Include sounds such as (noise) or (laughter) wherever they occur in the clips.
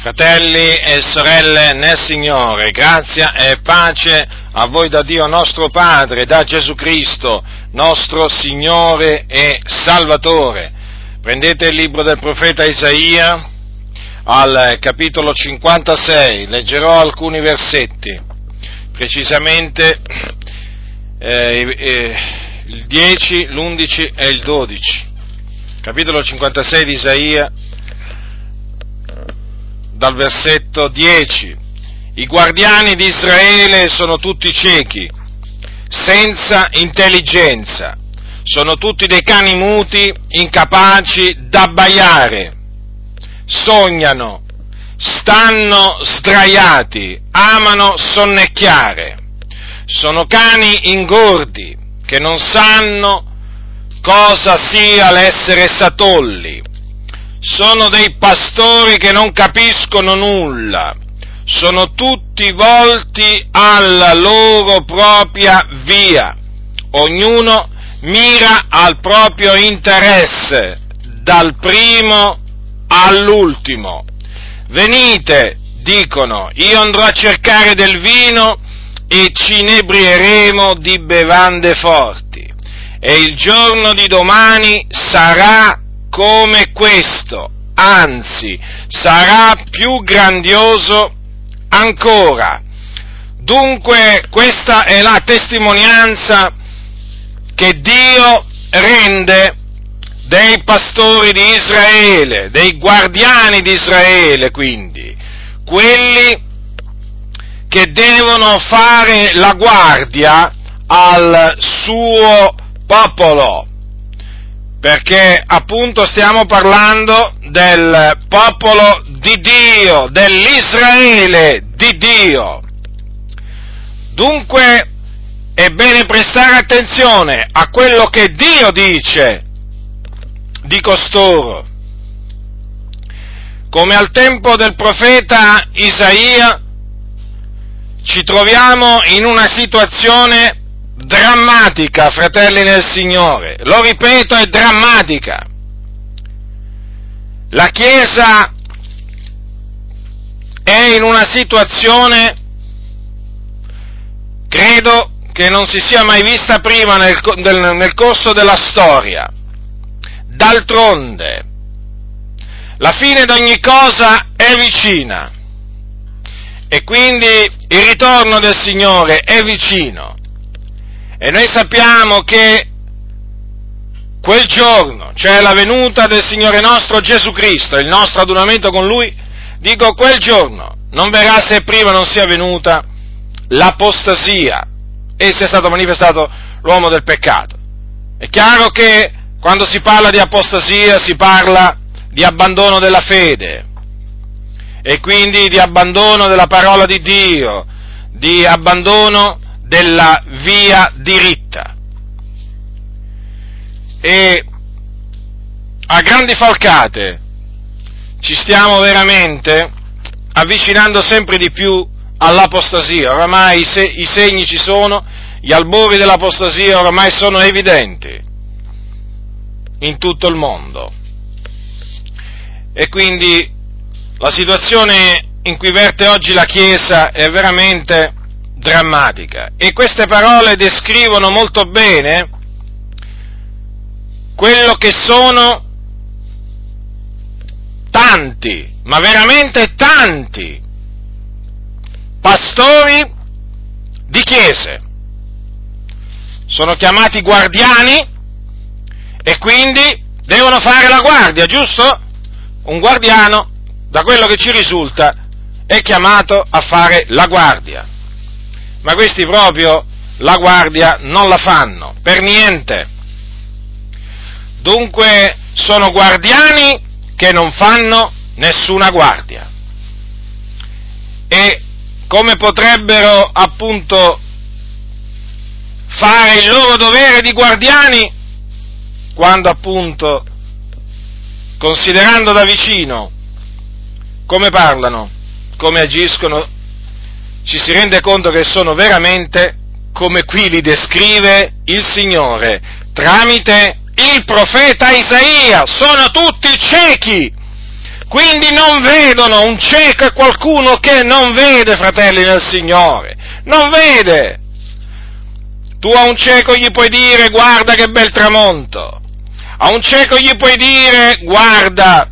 Fratelli e sorelle nel Signore, grazia e pace a voi da Dio nostro Padre, da Gesù Cristo, nostro Signore e Salvatore. Prendete il libro del profeta Isaia al capitolo 56, leggerò alcuni versetti, precisamente eh, eh, il 10, l'11 e il 12. Capitolo 56 di Isaia dal versetto 10. I guardiani di Israele sono tutti ciechi, senza intelligenza, sono tutti dei cani muti, incapaci d'abbaiare, sognano, stanno sdraiati, amano sonnecchiare, sono cani ingordi che non sanno cosa sia l'essere satolli, sono dei pastori che non capiscono nulla, sono tutti volti alla loro propria via, ognuno mira al proprio interesse, dal primo all'ultimo. Venite, dicono, io andrò a cercare del vino e ci inebrieremo di bevande forti. E il giorno di domani sarà come questo, anzi sarà più grandioso ancora. Dunque questa è la testimonianza che Dio rende dei pastori di Israele, dei guardiani di Israele quindi, quelli che devono fare la guardia al suo popolo perché appunto stiamo parlando del popolo di Dio, dell'Israele di Dio. Dunque è bene prestare attenzione a quello che Dio dice di costoro. Come al tempo del profeta Isaia ci troviamo in una situazione drammatica, fratelli nel Signore, lo ripeto, è drammatica. La Chiesa è in una situazione, credo, che non si sia mai vista prima nel, nel, nel corso della storia. D'altronde, la fine di ogni cosa è vicina e quindi il ritorno del Signore è vicino. E noi sappiamo che quel giorno, cioè la venuta del Signore nostro Gesù Cristo, il nostro adunamento con Lui, dico quel giorno, non verrà se prima non sia venuta l'apostasia e sia stato manifestato l'uomo del peccato. È chiaro che quando si parla di apostasia si parla di abbandono della fede e quindi di abbandono della parola di Dio, di abbandono della via diritta. E a grandi falcate ci stiamo veramente avvicinando sempre di più all'apostasia, oramai i, se, i segni ci sono, gli albori dell'apostasia oramai sono evidenti in tutto il mondo. E quindi la situazione in cui verte oggi la Chiesa è veramente drammatica. E queste parole descrivono molto bene quello che sono tanti, ma veramente tanti, pastori di chiese. Sono chiamati guardiani e quindi devono fare la guardia, giusto? Un guardiano, da quello che ci risulta, è chiamato a fare la guardia ma questi proprio la guardia non la fanno, per niente. Dunque sono guardiani che non fanno nessuna guardia. E come potrebbero appunto fare il loro dovere di guardiani quando appunto, considerando da vicino come parlano, come agiscono ci si rende conto che sono veramente come qui li descrive il Signore tramite il profeta Isaia, sono tutti ciechi, Quindi non vedono, un cieco è qualcuno che non vede, fratelli del Signore, non vede. Tu a un cieco gli puoi dire guarda che bel tramonto, a un cieco gli puoi dire guarda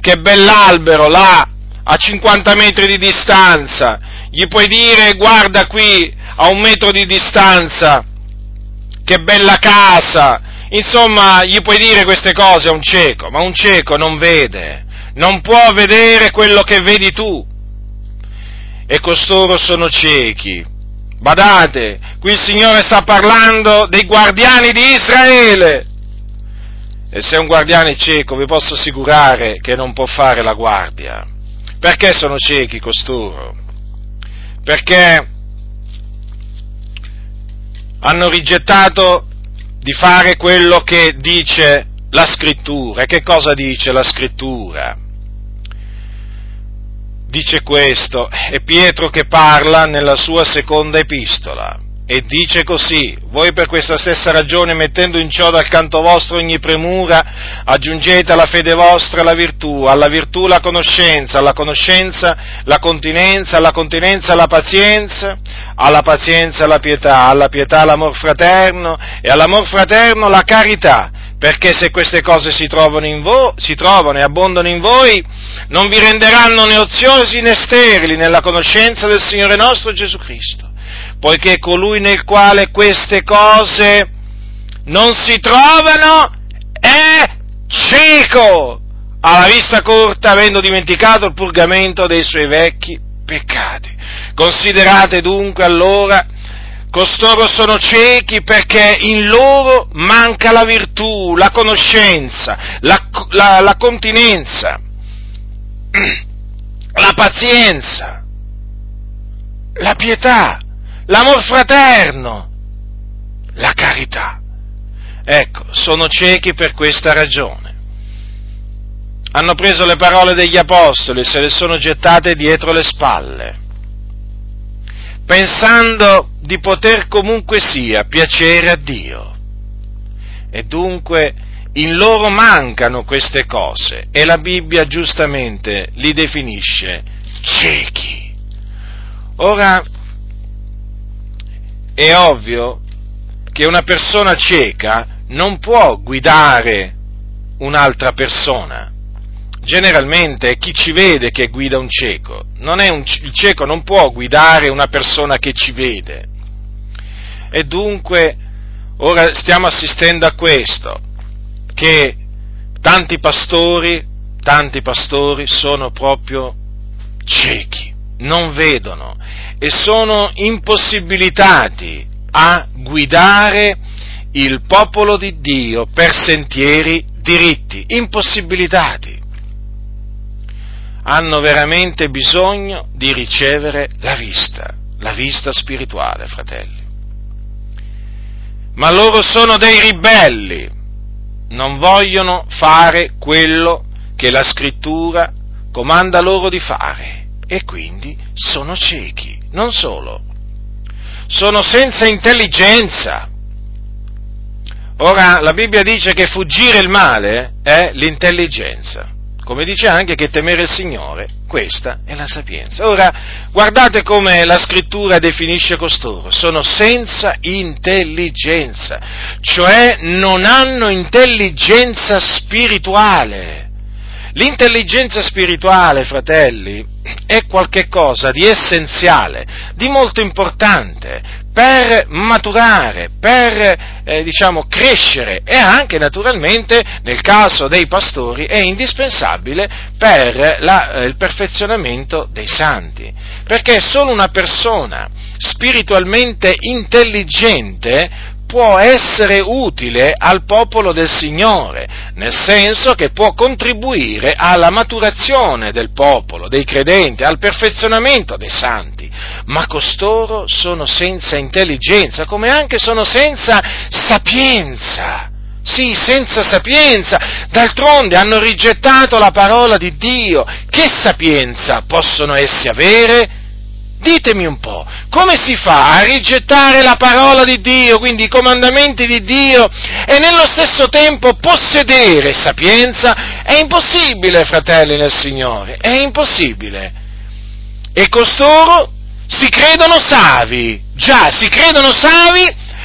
che bell'albero là a 50 metri di distanza, gli puoi dire guarda qui a un metro di distanza, che bella casa, insomma gli puoi dire queste cose a un cieco, ma un cieco non vede, non può vedere quello che vedi tu. E costoro sono ciechi. Badate, qui il Signore sta parlando dei guardiani di Israele. E se un guardiano è cieco, vi posso assicurare che non può fare la guardia. Perché sono ciechi costoro? Perché hanno rigettato di fare quello che dice la scrittura. Che cosa dice la scrittura? Dice questo, è Pietro che parla nella sua seconda epistola e dice così, voi per questa stessa ragione mettendo in ciò dal canto vostro ogni premura, aggiungete alla fede vostra la virtù, alla virtù la conoscenza, alla conoscenza la continenza, alla continenza la pazienza, alla pazienza la pietà, alla pietà l'amor fraterno e all'amor fraterno la carità. Perché se queste cose si trovano, in vo- si trovano e abbondano in voi, non vi renderanno né oziosi né sterili nella conoscenza del Signore nostro Gesù Cristo, poiché colui nel quale queste cose non si trovano è cieco, alla vista corta, avendo dimenticato il purgamento dei suoi vecchi peccati. Considerate dunque allora Costoro sono ciechi perché in loro manca la virtù, la conoscenza, la, la, la continenza, (clears throat) la pazienza, la pietà, l'amor fraterno, la carità. Ecco, sono ciechi per questa ragione. Hanno preso le parole degli apostoli e se le sono gettate dietro le spalle pensando di poter comunque sia piacere a Dio. E dunque in loro mancano queste cose e la Bibbia giustamente li definisce ciechi. Ora, è ovvio che una persona cieca non può guidare un'altra persona. Generalmente è chi ci vede che guida un cieco, un, il cieco non può guidare una persona che ci vede. E dunque ora stiamo assistendo a questo, che tanti pastori, tanti pastori sono proprio ciechi, non vedono e sono impossibilitati a guidare il popolo di Dio per sentieri diritti, impossibilitati hanno veramente bisogno di ricevere la vista, la vista spirituale, fratelli. Ma loro sono dei ribelli, non vogliono fare quello che la scrittura comanda loro di fare e quindi sono ciechi, non solo, sono senza intelligenza. Ora la Bibbia dice che fuggire il male è l'intelligenza come dice anche che temere il Signore, questa è la sapienza. Ora, guardate come la scrittura definisce costoro, sono senza intelligenza, cioè non hanno intelligenza spirituale. L'intelligenza spirituale, fratelli, è qualcosa di essenziale, di molto importante per maturare, per eh, diciamo, crescere e anche naturalmente nel caso dei pastori è indispensabile per la, eh, il perfezionamento dei santi, perché solo una persona spiritualmente intelligente può essere utile al popolo del Signore, nel senso che può contribuire alla maturazione del popolo, dei credenti, al perfezionamento dei santi, ma costoro sono senza intelligenza, come anche sono senza sapienza. Sì, senza sapienza. D'altronde hanno rigettato la parola di Dio. Che sapienza possono essi avere? Ditemi un po', come si fa a rigettare la parola di Dio, quindi i comandamenti di Dio, e nello stesso tempo possedere sapienza? È impossibile, fratelli nel Signore, è impossibile. E costoro si credono savi, già, si credono savi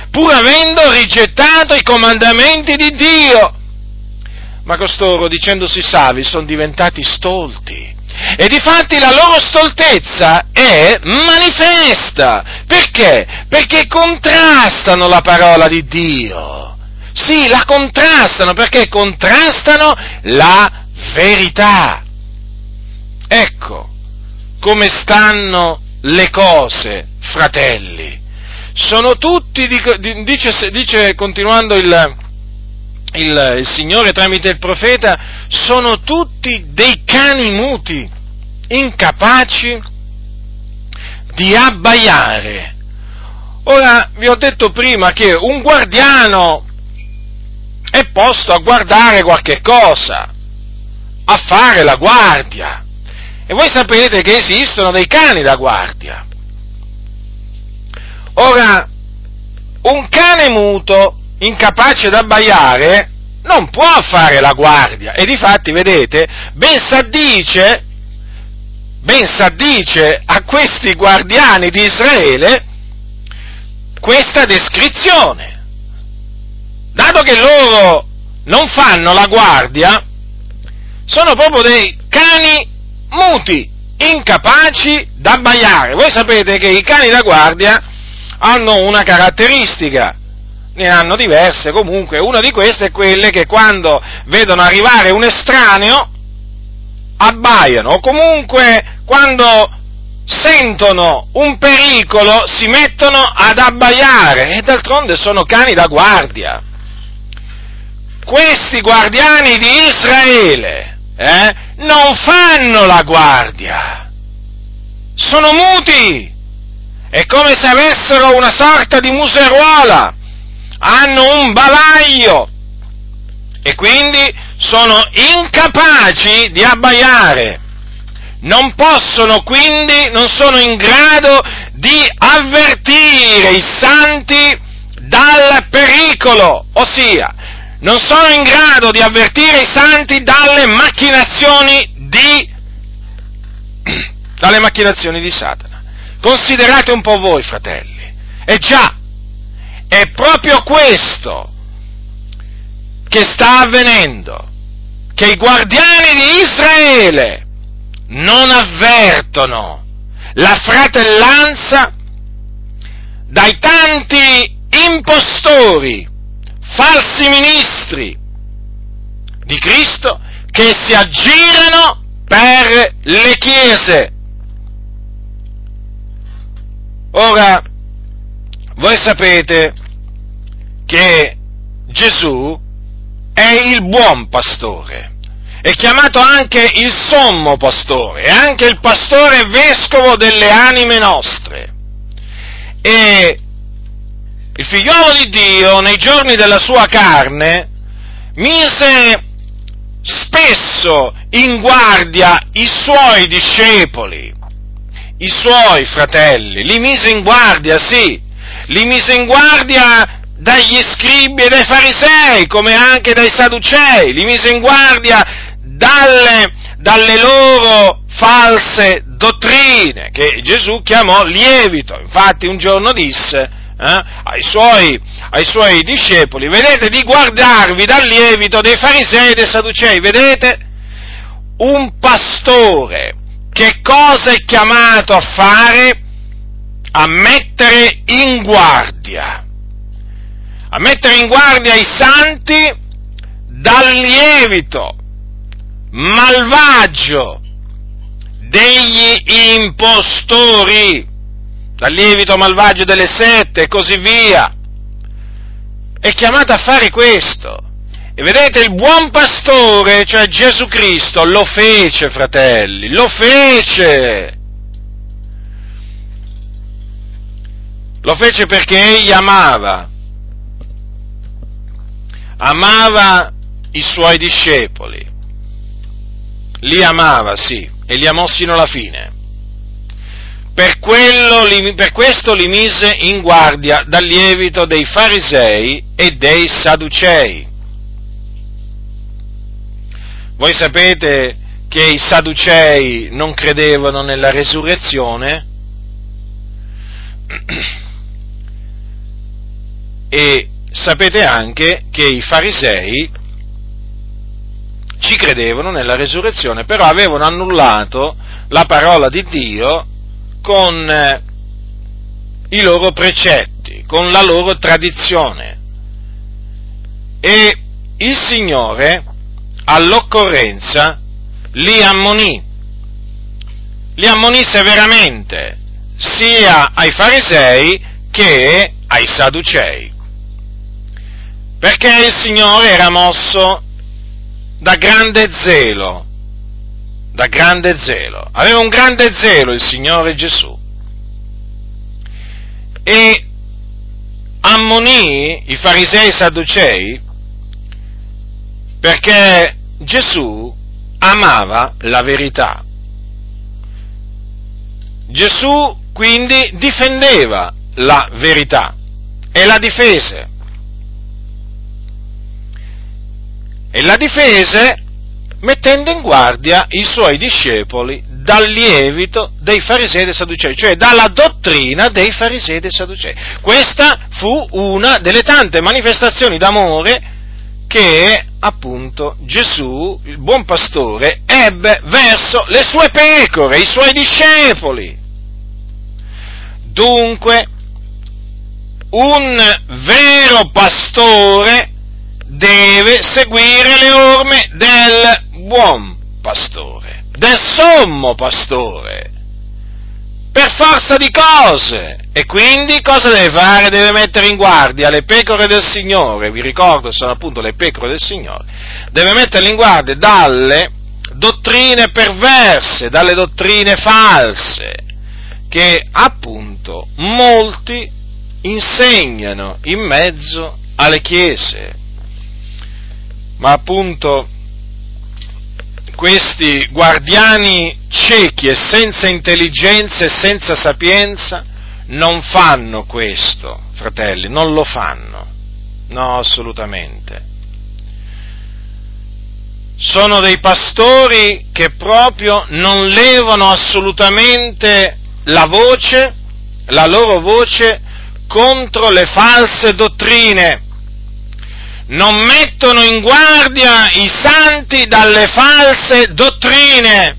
pur avendo rigettato i comandamenti di Dio. Ma costoro, dicendosi savi, sono diventati stolti e difatti la loro stoltezza è manifesta. Perché? Perché contrastano la parola di Dio. Sì, la contrastano perché contrastano la verità. Ecco come stanno le cose, fratelli. Sono tutti, dice, dice continuando il, il, il Signore tramite il profeta, sono tutti dei cani muti, incapaci di abbaiare. Ora, vi ho detto prima che un guardiano è posto a guardare qualche cosa, a fare la guardia. E voi sapete che esistono dei cani da guardia. Ora, un cane muto incapace d'abbaiare, non può fare la guardia. E difatti, vedete, ben s'addice, ben s'addice a questi guardiani di Israele questa descrizione. Dato che loro non fanno la guardia, sono proprio dei cani muti, incapaci d'abbaiare. Voi sapete che i cani da guardia hanno una caratteristica, ne hanno diverse comunque, una di queste è quelle che quando vedono arrivare un estraneo abbaiano. O comunque quando sentono un pericolo si mettono ad abbaiare. E d'altronde sono cani da guardia. Questi guardiani di Israele eh, non fanno la guardia, sono muti, è come se avessero una sorta di museruola hanno un bavaglio e quindi sono incapaci di abbaiare. Non possono quindi, non sono in grado di avvertire i santi dal pericolo, ossia non sono in grado di avvertire i santi dalle macchinazioni di, (clears throat) dalle macchinazioni di Satana. Considerate un po' voi, fratelli. E già, è proprio questo che sta avvenendo, che i guardiani di Israele non avvertono la fratellanza dai tanti impostori, falsi ministri di Cristo che si aggirano per le chiese. Ora, voi sapete che Gesù è il buon pastore, è chiamato anche il sommo pastore, è anche il pastore vescovo delle anime nostre. E il figliuolo di Dio, nei giorni della sua carne, mise spesso in guardia i suoi discepoli, i suoi fratelli, li mise in guardia, sì, li mise in guardia dagli scribi e dai farisei, come anche dai sadducei, li mise in guardia dalle, dalle loro false dottrine, che Gesù chiamò lievito. Infatti un giorno disse eh, ai, suoi, ai suoi discepoli, vedete di guardarvi dal lievito dei farisei e dei sadducei, vedete? Un pastore che cosa è chiamato a fare? A mettere in guardia, a mettere in guardia i santi dal lievito malvagio degli impostori, dal lievito malvagio delle sette e così via. È chiamato a fare questo. E vedete, il buon pastore, cioè Gesù Cristo, lo fece, fratelli, lo fece. Lo fece perché egli amava, amava i suoi discepoli, li amava, sì, e li amò sino alla fine. per, quello, per questo li mise in guardia dal lievito dei farisei e dei sadducei. Voi sapete che i sadducei non credevano nella resurrezione (clears throat) e sapete anche che i farisei ci credevano nella resurrezione, però avevano annullato la parola di Dio con eh, i loro precetti, con la loro tradizione. E il Signore, all'occorrenza, li ammonì, li ammonì severamente, sia ai farisei che ai sadducei, perché il Signore era mosso da grande zelo, da grande zelo, aveva un grande zelo il Signore Gesù e ammonì i farisei e i sadducei perché Gesù amava la verità. Gesù quindi difendeva la verità e la difese. E la difese mettendo in guardia i suoi discepoli dal lievito dei farisei e dei sadducei, cioè dalla dottrina dei farisei e dei sadducei. Questa fu una delle tante manifestazioni d'amore che appunto Gesù, il buon pastore, ebbe verso le sue pecore, i suoi discepoli. Dunque, un vero pastore deve seguire le orme del buon pastore, del sommo pastore, per forza di cose. E quindi cosa deve fare? Deve mettere in guardia le pecore del Signore, vi ricordo sono appunto le pecore del Signore, deve metterle in guardia dalle dottrine perverse, dalle dottrine false, che appunto molti insegnano in mezzo alle chiese. Ma appunto questi guardiani ciechi e senza intelligenza e senza sapienza non fanno questo, fratelli, non lo fanno, no, assolutamente. Sono dei pastori che proprio non levano assolutamente la voce, la loro voce contro le false dottrine. Non mettono in guardia i santi dalle false dottrine.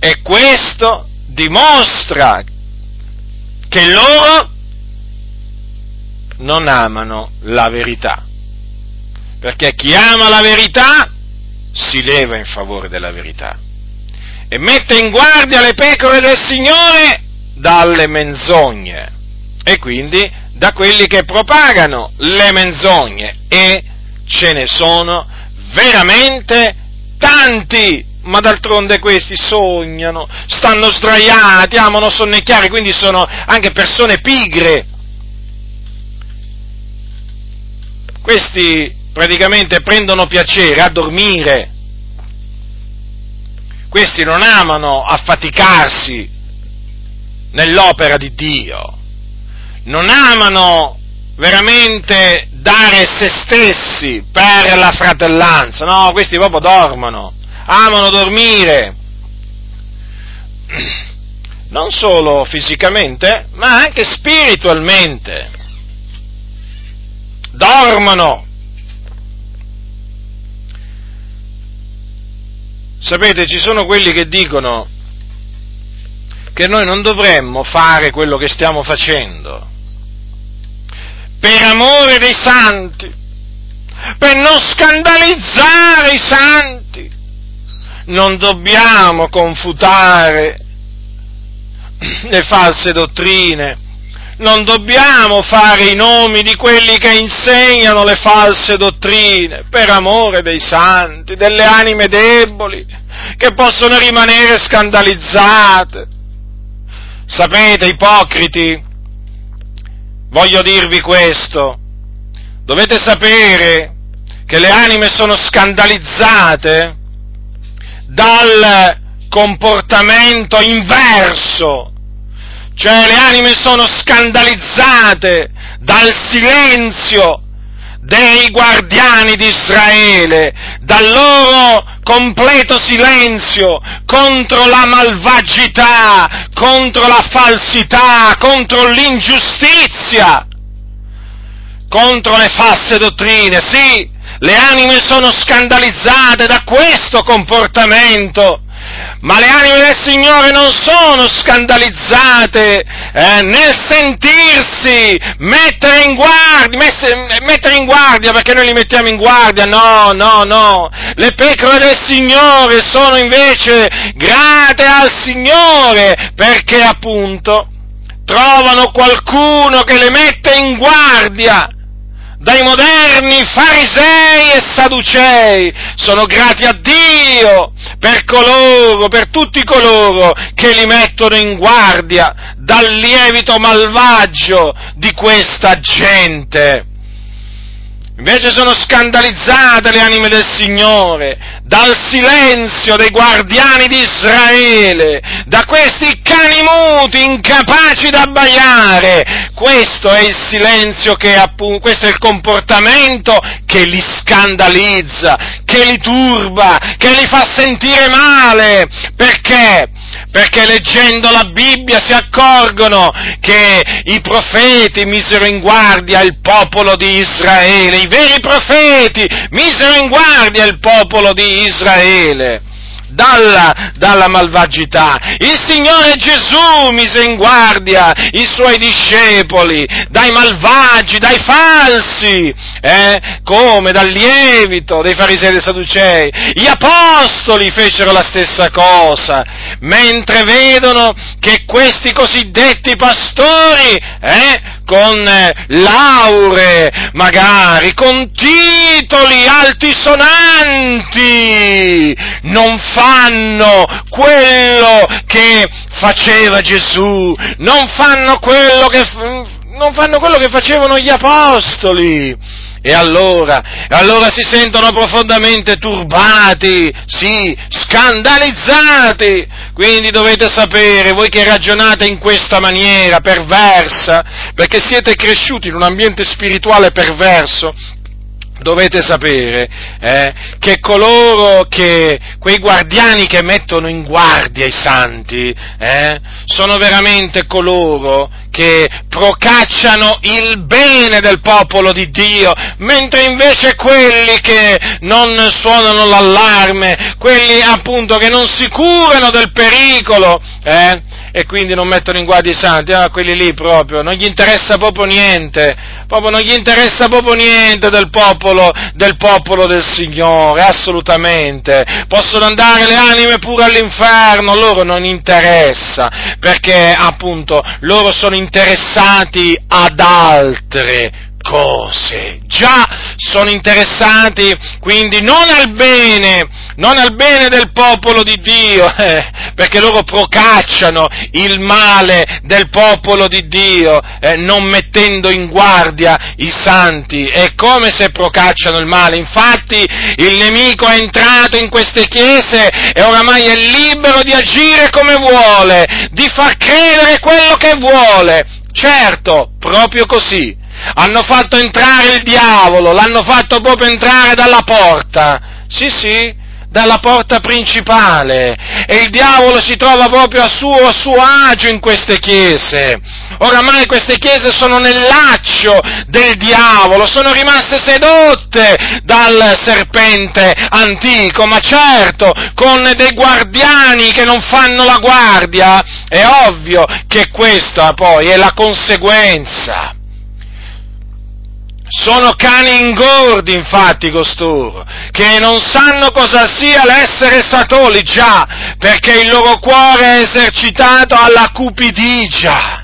E questo dimostra che loro non amano la verità. Perché chi ama la verità si leva in favore della verità e mette in guardia le pecore del Signore dalle menzogne e quindi da quelli che propagano le menzogne e ce ne sono veramente tanti ma d'altronde questi sognano, stanno sdraiati, amano sonnecchiare, quindi sono anche persone pigre. Questi praticamente prendono piacere a dormire, questi non amano affaticarsi nell'opera di Dio, non amano veramente dare se stessi per la fratellanza, no, questi proprio dormono amano dormire, non solo fisicamente, ma anche spiritualmente. Dormono. Sapete, ci sono quelli che dicono che noi non dovremmo fare quello che stiamo facendo per amore dei santi, per non scandalizzare i santi non dobbiamo confutare (clears throat) le false dottrine, non dobbiamo fare i nomi di quelli che insegnano le false dottrine per amore dei santi, delle anime deboli, che possono rimanere scandalizzate. Sapete, ipocriti, voglio dirvi questo, dovete sapere che le anime sono scandalizzate dal comportamento inverso. Cioè le anime sono scandalizzate dal silenzio dei guardiani di Israele, dal loro completo silenzio contro la malvagità, contro la falsità, contro l'ingiustizia, contro le false dottrine, sì, le anime sono scandalizzate da questo comportamento ma le anime del Signore non sono scandalizzate eh, nel sentirsi mettere in, guardia, messe, mettere in guardia, perché noi li mettiamo in guardia, no, no, no. Le pecore del Signore sono invece grate al Signore, perché appunto trovano qualcuno che le mette in guardia dai moderni farisei e saducei, sono grati a Dio per coloro, per tutti coloro che li mettono in guardia dal lievito malvagio di questa gente. Invece sono scandalizzate le anime del Signore dal silenzio dei guardiani di Israele, da questi cani muti incapaci d'abbaiare. Questo è il silenzio che appunto, questo è il comportamento che li scandalizza, che li turba, che li fa sentire male. Perché? Perché leggendo la Bibbia si accorgono che i profeti misero in guardia il popolo di Israele, i veri profeti misero in guardia il popolo di Israele dalla, dalla malvagità. Il Signore Gesù mise in guardia i suoi discepoli dai malvagi, dai falsi, eh? come dal lievito dei farisei e dei sadducei. Gli apostoli fecero la stessa cosa, mentre vedono che questi cosiddetti pastori, eh? Con eh, lauree, magari, con titoli altisonanti, non fanno quello che faceva Gesù, non fanno quello che, non fanno quello che facevano gli apostoli. E allora, allora si sentono profondamente turbati, sì, scandalizzati. Quindi dovete sapere, voi che ragionate in questa maniera perversa, perché siete cresciuti in un ambiente spirituale perverso, dovete sapere eh, che coloro che, quei guardiani che mettono in guardia i santi, eh, sono veramente coloro che procacciano il bene del popolo di Dio, mentre invece quelli che non suonano l'allarme, quelli appunto che non si curano del pericolo, eh, e quindi non mettono in guardia i santi, ah, quelli lì proprio, non gli interessa proprio niente, proprio non gli interessa proprio niente del popolo, del popolo del Signore, assolutamente. Possono andare le anime pure all'inferno, loro non interessa, perché appunto loro sono interessati ad altre cose. Già sono interessati quindi non al bene, non al bene del popolo di Dio, (laughs) eh, perché loro procacciano il male del popolo di Dio, eh, non mettendo in guardia i santi. È come se procacciano il male. Infatti il nemico è entrato in queste chiese e oramai è libero di agire come vuole, di far credere quello che vuole. Certo, proprio così hanno fatto entrare il diavolo, l'hanno fatto proprio entrare dalla porta. Sì, sì, dalla porta principale e il diavolo si trova proprio a suo, a suo agio in queste chiese. Oramai queste chiese sono nel laccio del diavolo, sono rimaste sedotte dal serpente antico, ma certo con dei guardiani che non fanno la guardia, è ovvio che questa poi è la conseguenza sono cani ingordi, infatti, costoro, che non sanno cosa sia l'essere statoli, già, perché il loro cuore è esercitato alla cupidigia.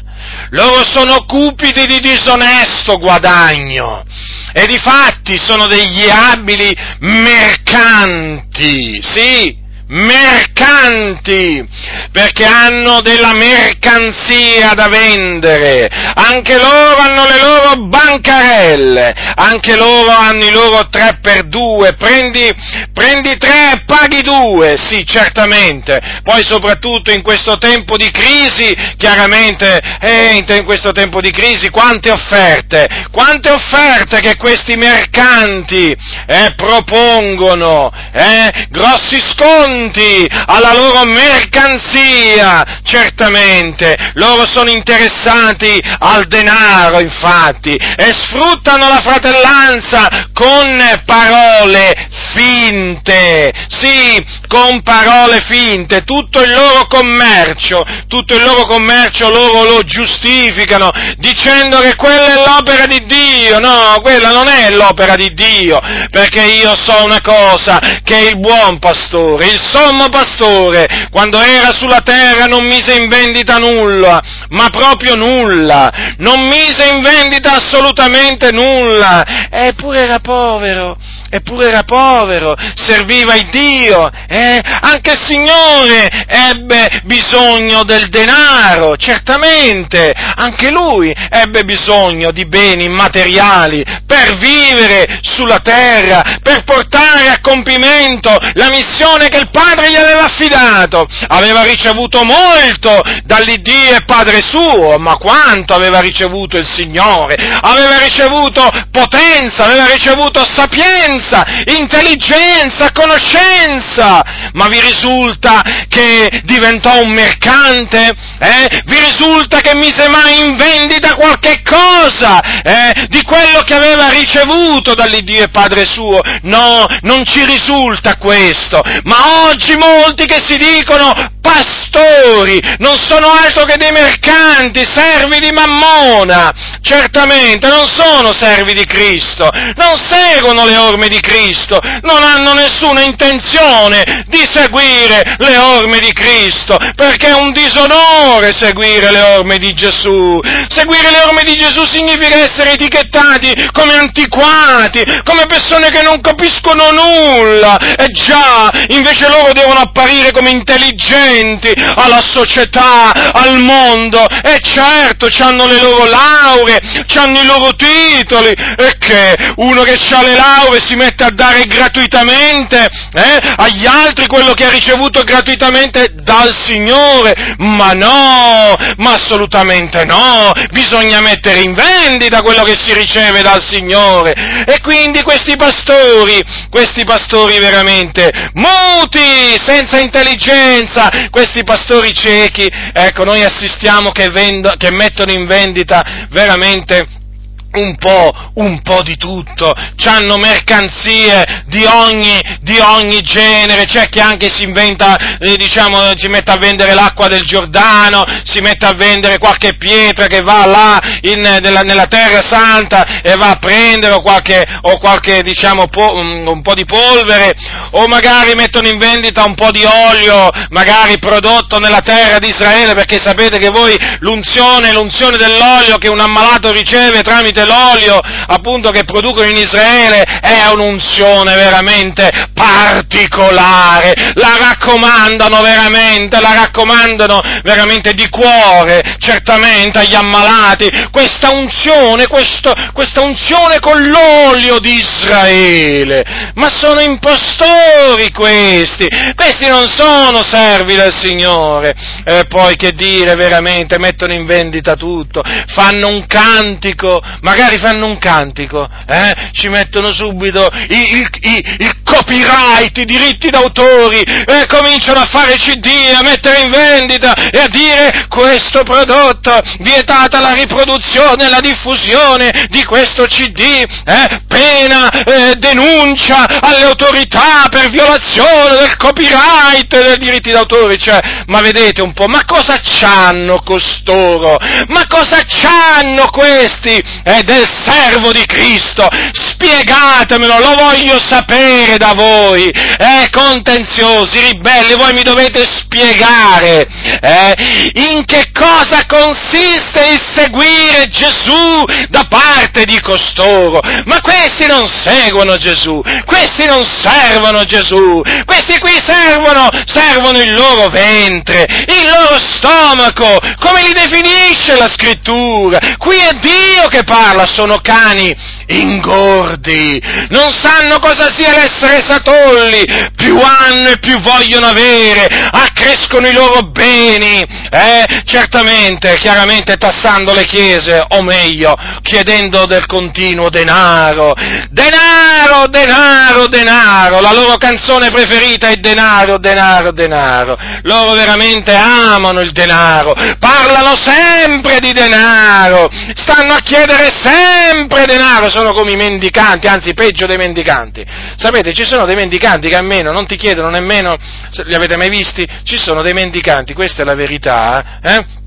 Loro sono cupidi di disonesto guadagno e di fatti sono degli abili mercanti, sì, mercanti, perché hanno della mercanzia da vendere, anche loro hanno le loro bancarelle, anche loro hanno i loro 3 per 2, prendi, prendi 3 e paghi 2, sì, certamente, poi soprattutto in questo tempo di crisi, chiaramente, eh, in questo tempo di crisi, quante offerte, quante offerte che questi mercanti eh, propongono, eh, grossi sconti, pronti alla loro mercanzia, certamente, loro sono interessati al denaro, infatti, e sfruttano la fratellanza con parole finte, sì, con parole finte, tutto il loro commercio, tutto il loro commercio loro lo giustificano dicendo che quella è l'opera di Dio, no, quella non è l'opera di Dio, perché io so una cosa, che il buon pastore, il sommo pastore, quando era sulla terra non mise in vendita nulla, ma proprio nulla, non mise in vendita assolutamente nulla, eppure era povero, eppure era povero, serviva il Dio, eh? anche il Signore ebbe bisogno del denaro, certamente, anche lui ebbe bisogno di beni immateriali per vivere sulla terra, per portare a compimento la missione che il Padre gli aveva affidato. Aveva ricevuto molto dall'Iddio e Padre suo, ma quanto aveva ricevuto il Signore? Aveva ricevuto potenza, aveva ricevuto sapienza, sapienza, intelligenza, conoscenza, ma vi risulta che diventò un mercante? Eh? Vi risulta che mise mai in vendita qualche cosa eh? di quello che aveva ricevuto dall'Iddio e Padre suo? No, non ci risulta questo, ma oggi molti che si dicono pastori non sono altro che dei mercanti, servi di Mammona, certamente non sono servi di Cristo, non seguono le orme di Cristo, non hanno nessuna intenzione di seguire le orme di Cristo, perché è un disonore seguire le orme di Gesù. Seguire le orme di Gesù significa essere etichettati come antiquati, come persone che non capiscono nulla, e già, invece loro devono apparire come intelligenti alla società, al mondo, e certo, hanno le loro lauree, hanno i loro titoli, e che? Uno che ha le lauree si mette a dare gratuitamente eh, agli altri quello che ha ricevuto gratuitamente dal Signore. Ma no, ma assolutamente no, bisogna mettere in vendita quello che si riceve dal Signore. E quindi questi pastori, questi pastori veramente muti, senza intelligenza, questi pastori ciechi, ecco, noi assistiamo che, vendo, che mettono in vendita veramente un po', un po' di tutto, hanno mercanzie di ogni, di ogni, genere, c'è chi anche si inventa, eh, diciamo, si mette a vendere l'acqua del Giordano, si mette a vendere qualche pietra che va là in, nella, nella, terra santa e va a prendere o qualche, o qualche diciamo, po, un, un po' di polvere, o magari mettono in vendita un po' di olio, magari prodotto nella terra di Israele, perché sapete che voi l'unzione, l'unzione dell'olio che un ammalato riceve tramite l'olio appunto che producono in Israele è un'unzione veramente particolare, la raccomandano veramente, la raccomandano veramente di cuore, certamente agli ammalati, questa unzione, questo, questa unzione con l'olio di Israele, ma sono impostori questi, questi non sono servi del Signore, e poi che dire veramente, mettono in vendita tutto, fanno un cantico, ma magari fanno un cantico, eh? ci mettono subito il, il, il copyright, i diritti d'autori, e cominciano a fare CD, a mettere in vendita e a dire questo prodotto, vietata la riproduzione la diffusione di questo CD, eh? pena eh, denuncia alle autorità per violazione del copyright dei diritti d'autore, cioè, ma vedete un po', ma cosa c'hanno costoro? Ma cosa c'hanno questi? Eh, del servo di Cristo, spiegatemelo, lo voglio sapere da voi, eh, contenziosi, ribelli, voi mi dovete spiegare Eh? In che cosa consiste il seguire Gesù da parte di costoro? Ma questi non seguono Gesù, questi non servono Gesù, questi qui servono, servono il loro ventre, il loro stomaco, come li definisce la scrittura? Qui è Dio che parla, sono cani ingordi, non sanno cosa sia l'essere satolli, più hanno e più vogliono avere, accrescono i loro beni, eh? certamente, chiaramente tassando le chiese, o meglio, chiedendo del continuo denaro, denaro, denaro, denaro, la loro canzone preferita è denaro, denaro, denaro, loro veramente amano il denaro, parlano sempre di denaro, stanno a chiedere sempre denaro, sono come i mendicanti, anzi peggio dei mendicanti. Sapete, ci sono dei mendicanti che almeno non ti chiedono nemmeno, li avete mai visti? Ci sono dei mendicanti, questa è la verità, eh?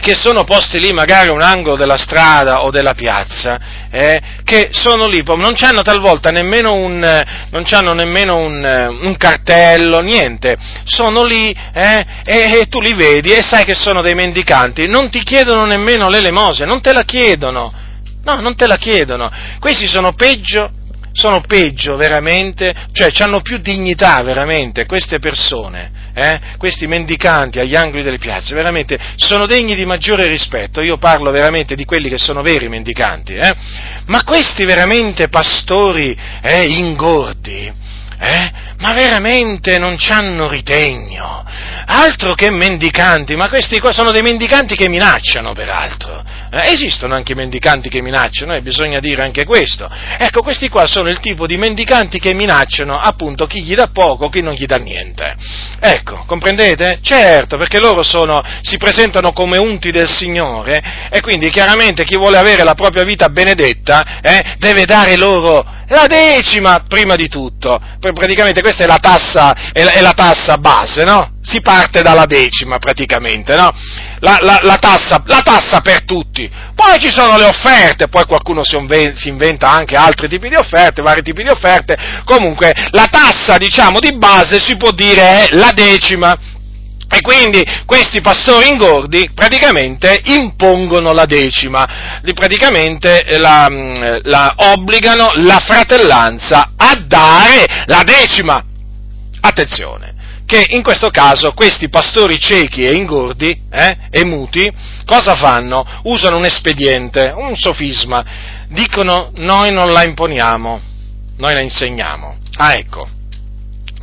che sono posti lì magari a un angolo della strada o della piazza, eh, che sono lì, non hanno talvolta nemmeno un, non hanno nemmeno un, un cartello, niente, sono lì eh, e, e, tu li vedi e sai che sono dei mendicanti, non ti chiedono nemmeno l'elemosina, non te la chiedono, No, non te la chiedono. Questi sono peggio, sono peggio veramente, cioè hanno più dignità veramente queste persone, eh? questi mendicanti agli angoli delle piazze, veramente sono degni di maggiore rispetto. Io parlo veramente di quelli che sono veri mendicanti, eh? ma questi veramente pastori eh, ingordi, eh? Ma veramente non ci hanno ritegno, altro che mendicanti, ma questi qua sono dei mendicanti che minacciano peraltro, eh, esistono anche mendicanti che minacciano e bisogna dire anche questo, ecco questi qua sono il tipo di mendicanti che minacciano appunto chi gli dà poco, chi non gli dà niente, ecco, comprendete? Certo, perché loro sono, si presentano come unti del Signore e quindi chiaramente chi vuole avere la propria vita benedetta eh, deve dare loro la decima prima di tutto, praticamente questa è la tassa, è la, è la tassa base, no? Si parte dalla decima praticamente, no? La, la, la, tassa, la, tassa, per tutti. Poi ci sono le offerte, poi qualcuno si, si, inventa anche altri tipi di offerte, vari tipi di offerte. Comunque la tassa, diciamo, di base si può dire è la decima. E quindi questi pastori ingordi praticamente impongono la decima, praticamente la, la obbligano la fratellanza a dare la decima. Attenzione, che in questo caso questi pastori ciechi e ingordi eh, e muti cosa fanno? Usano un espediente, un sofisma, dicono noi non la imponiamo, noi la insegniamo. Ah ecco,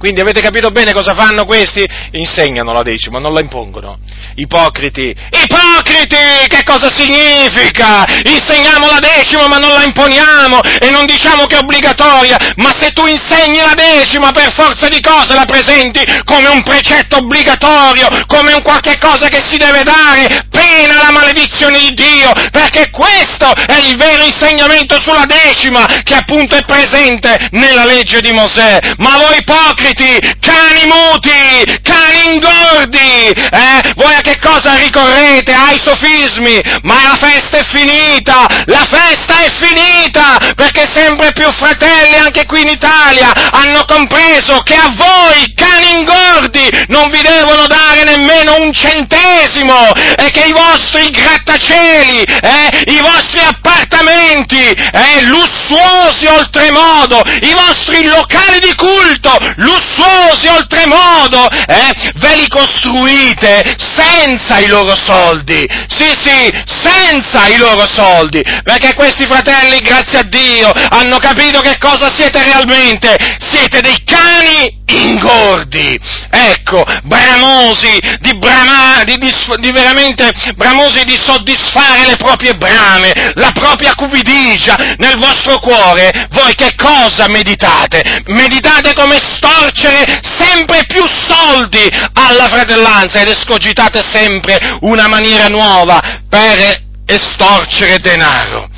quindi avete capito bene cosa fanno questi? Insegnano la decima, non la impongono. Ipocriti. Ipocriti! Che cosa significa? Insegniamo la decima ma non la imponiamo e non diciamo che è obbligatoria, ma se tu insegni la decima per forza di cose la presenti come un precetto obbligatorio, come un qualche cosa che si deve dare, pena la maledizione di Dio, perché questo è il vero insegnamento sulla decima che appunto è presente nella legge di Mosè. Ma voi ipocriti! Muti, cani muti, cani ingordi, eh? Voi a che cosa ricorrete? Ai sofismi, ma la festa è finita, la festa è finita, perché sempre più fratelli anche qui in Italia hanno compreso che a voi, cani ingordi, non vi devono dare nemmeno un centesimo e che i vostri grattacieli, eh? i vostri appartamenti, eh? lussuosi oltremodo, i vostri locali di culto, lussuosi, lussuosi oltremodo, eh, ve li costruite senza i loro soldi, sì sì, senza i loro soldi, perché questi fratelli, grazie a Dio, hanno capito che cosa siete realmente, siete dei cani ingordi, ecco, bramosi di, brama, di, di, di, veramente bramosi di soddisfare le proprie brame, la propria cupidigia nel vostro cuore, voi che cosa meditate? Meditate come storcere sempre più soldi alla fratellanza ed escogitate sempre una maniera nuova per estorcere denaro.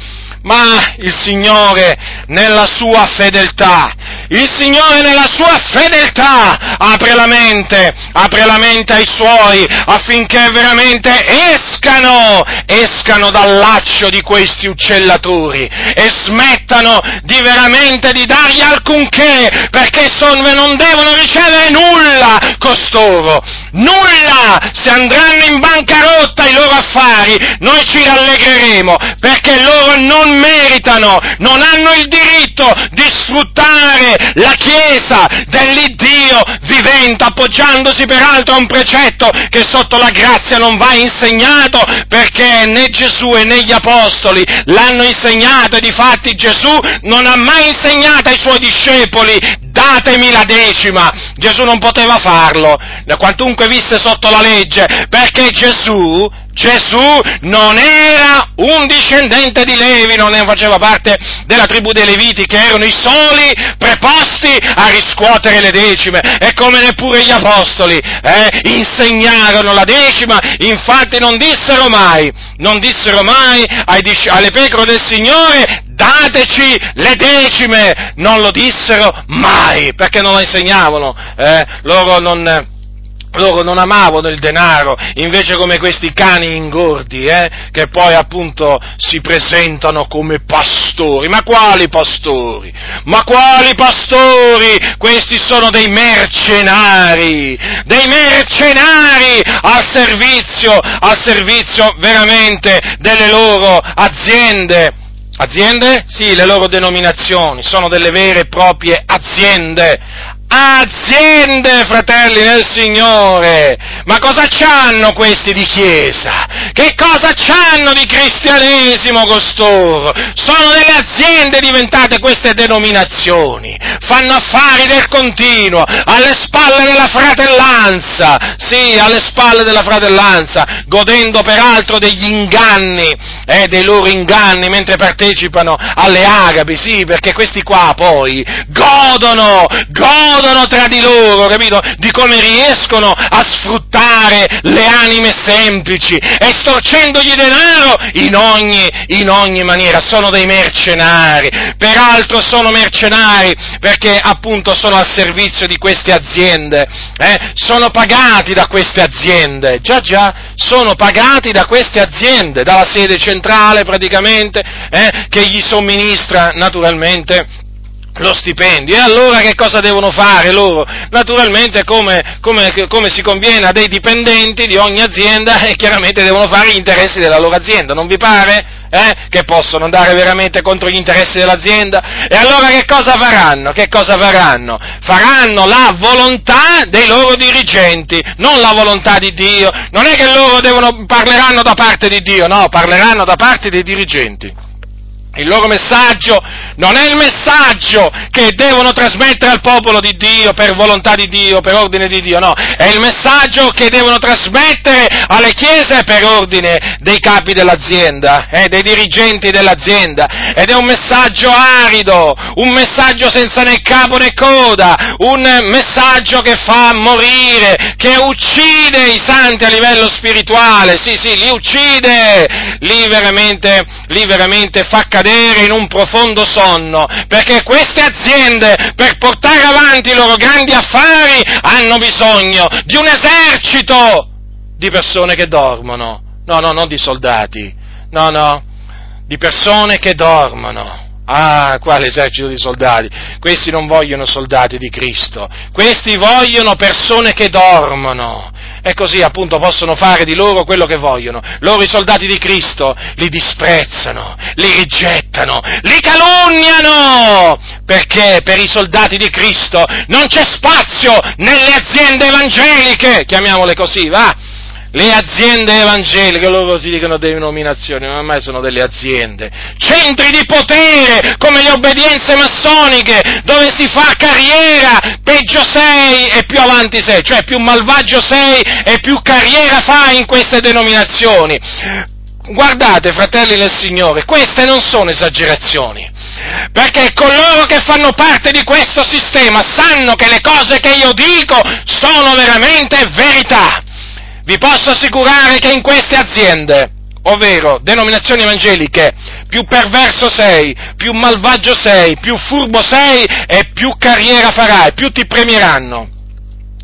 Ma il Signore, nella sua fedeltà, il Signore nella sua fedeltà apre la mente, apre la mente ai suoi affinché veramente escano, escano dal laccio di questi uccellatori e smettano di veramente di dargli alcunché perché son, non devono ricevere nulla costoro, nulla, se andranno in bancarotta i loro affari noi ci rallegreremo perché loro non meritano, non hanno il diritto di sfruttare la Chiesa dell'Iddio vivente, appoggiandosi peraltro a un precetto che sotto la grazia non va insegnato, perché né Gesù e né gli Apostoli l'hanno insegnato e difatti Gesù non ha mai insegnato ai suoi discepoli datemi la decima. Gesù non poteva farlo, quantunque visse sotto la legge, perché Gesù Gesù non era un discendente di Levi, non faceva parte della tribù dei Leviti, che erano i soli preposti a riscuotere le decime, e come neppure gli apostoli eh, insegnarono la decima, infatti non dissero mai, non dissero mai ai, alle pecore del Signore, dateci le decime, non lo dissero mai, perché non lo insegnavano, eh, loro non loro non amavano il denaro, invece come questi cani ingordi, eh, che poi appunto si presentano come pastori. Ma quali pastori? Ma quali pastori? Questi sono dei mercenari, dei mercenari al servizio, al servizio veramente delle loro aziende. Aziende? Sì, le loro denominazioni, sono delle vere e proprie aziende, aziende, fratelli nel Signore. Ma cosa c'hanno questi di Chiesa? Che cosa c'hanno di cristianesimo costoro? Sono delle aziende diventate queste denominazioni. Fanno affari del continuo, alle spalle della fratellanza. Sì, alle spalle della fratellanza, godendo peraltro degli inganni, eh, dei loro inganni mentre partecipano alle agapi. Sì, perché questi qua poi godono, godono discutono tra di loro, capito? Di come riescono a sfruttare le anime semplici, estorcendogli denaro in ogni, in ogni maniera. Sono dei mercenari. Peraltro sono mercenari perché appunto sono al servizio di queste aziende. Eh? Sono pagati da queste aziende. Già già, sono pagati da queste aziende, dalla sede centrale praticamente, eh? che gli somministra naturalmente lo stipendio. E allora che cosa devono fare loro? Naturalmente come, come, come, si conviene a dei dipendenti di ogni azienda e chiaramente devono fare gli interessi della loro azienda, non vi pare? Eh? Che possono andare veramente contro gli interessi dell'azienda? E allora che cosa faranno? Che cosa faranno? Faranno la volontà dei loro dirigenti, non la volontà di Dio. Non è che loro devono, parleranno da parte di Dio, no, parleranno da parte dei dirigenti. Il loro messaggio non è il messaggio che devono trasmettere al popolo di Dio per volontà di Dio, per ordine di Dio, no, è il messaggio che devono trasmettere alle chiese per ordine dei capi dell'azienda, eh, dei dirigenti dell'azienda, ed è un messaggio arido, un messaggio senza né capo né coda, un messaggio che fa morire, che uccide i santi a livello spirituale, sì, sì, li uccide, li veramente, li veramente fa cadere cadere in un profondo sonno, perché queste aziende, per portare avanti i loro grandi affari, hanno bisogno di un esercito di persone che dormono. No, no, non di soldati. No, no, di persone che dormono. Ah, quale esercito di soldati? Questi non vogliono soldati di Cristo, questi vogliono persone che dormono e così appunto possono fare di loro quello che vogliono. Loro i soldati di Cristo li disprezzano, li rigettano, li calunniano, perché per i soldati di Cristo non c'è spazio nelle aziende evangeliche, chiamiamole così, va? Le aziende evangeliche, loro si dicono denominazioni, ma ormai sono delle aziende, centri di potere, come le obbedienze massoniche, dove si fa carriera, peggio sei e più avanti sei, cioè più malvagio sei e più carriera fai in queste denominazioni. Guardate, fratelli del Signore, queste non sono esagerazioni, perché coloro che fanno parte di questo sistema sanno che le cose che io dico sono veramente verità vi posso assicurare che in queste aziende, ovvero denominazioni evangeliche, più perverso sei, più malvagio sei, più furbo sei e più carriera farai, più ti premieranno.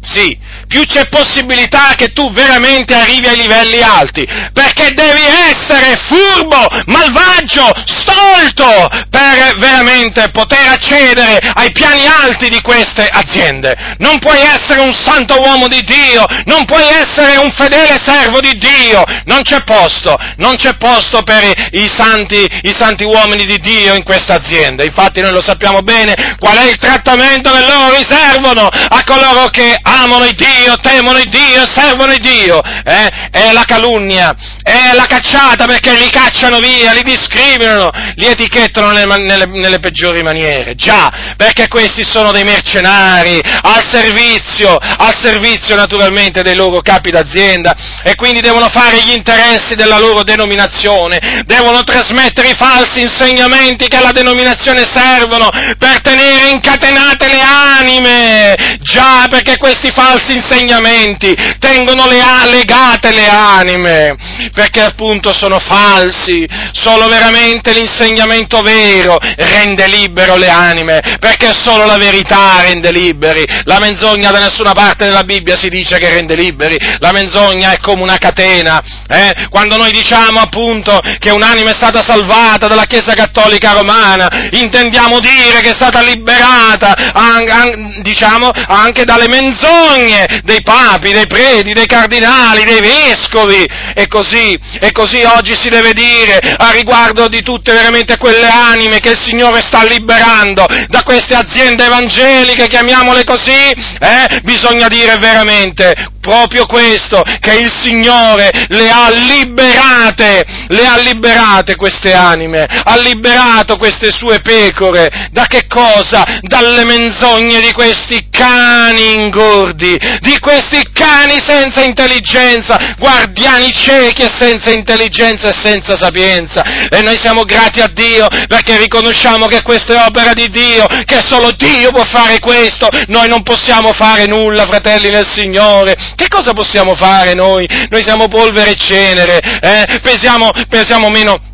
Sì, più c'è possibilità che tu veramente arrivi ai livelli alti, perché devi essere furbo, malvagio, stolto per veramente poter accedere ai piani alti di queste aziende. Non puoi essere un santo uomo di Dio, non puoi essere un fedele servo di Dio, non c'è posto, non c'è posto per i santi, i santi uomini di Dio in questa azienda. Infatti noi lo sappiamo bene qual è il trattamento che loro riservano a coloro che amano il Dio, temono il Dio, servono il Dio, eh? è la calunnia, è la cacciata perché li cacciano via, li discriminano, li etichettano nelle, nelle, nelle peggiori maniere, già, perché questi sono dei mercenari al servizio, al servizio naturalmente dei loro capi d'azienda e quindi devono fare gli interessi della loro denominazione, devono trasmettere i falsi insegnamenti che alla denominazione servono per tenere incatenate le anime, già perché questi falsi falsi insegnamenti tengono le, legate le anime, perché appunto sono falsi, solo veramente l'insegnamento vero rende libero le anime, perché solo la verità rende liberi, la menzogna da nessuna parte della Bibbia si dice che rende liberi, la menzogna è come una catena, eh? quando noi diciamo appunto che un'anima è stata salvata dalla Chiesa Cattolica Romana, intendiamo dire che è stata liberata, an- an- diciamo, anche dalle menzogne, menzogne dei papi, dei preti, dei cardinali, dei vescovi. E così, e così oggi si deve dire a riguardo di tutte veramente quelle anime che il Signore sta liberando da queste aziende evangeliche, chiamiamole così, eh, bisogna dire veramente proprio questo, che il Signore le ha liberate, le ha liberate queste anime, ha liberato queste sue pecore, da che cosa? Dalle menzogne di questi cani ingordi, di questi cani senza intelligenza, guardiani ciechi e senza intelligenza e senza sapienza. E noi siamo grati a Dio perché riconosciamo che questa è opera di Dio, che solo Dio può fare questo, noi non possiamo fare nulla, fratelli del Signore. Che cosa possiamo fare noi? Noi siamo polvere e cenere, eh? pesiamo, pesiamo meno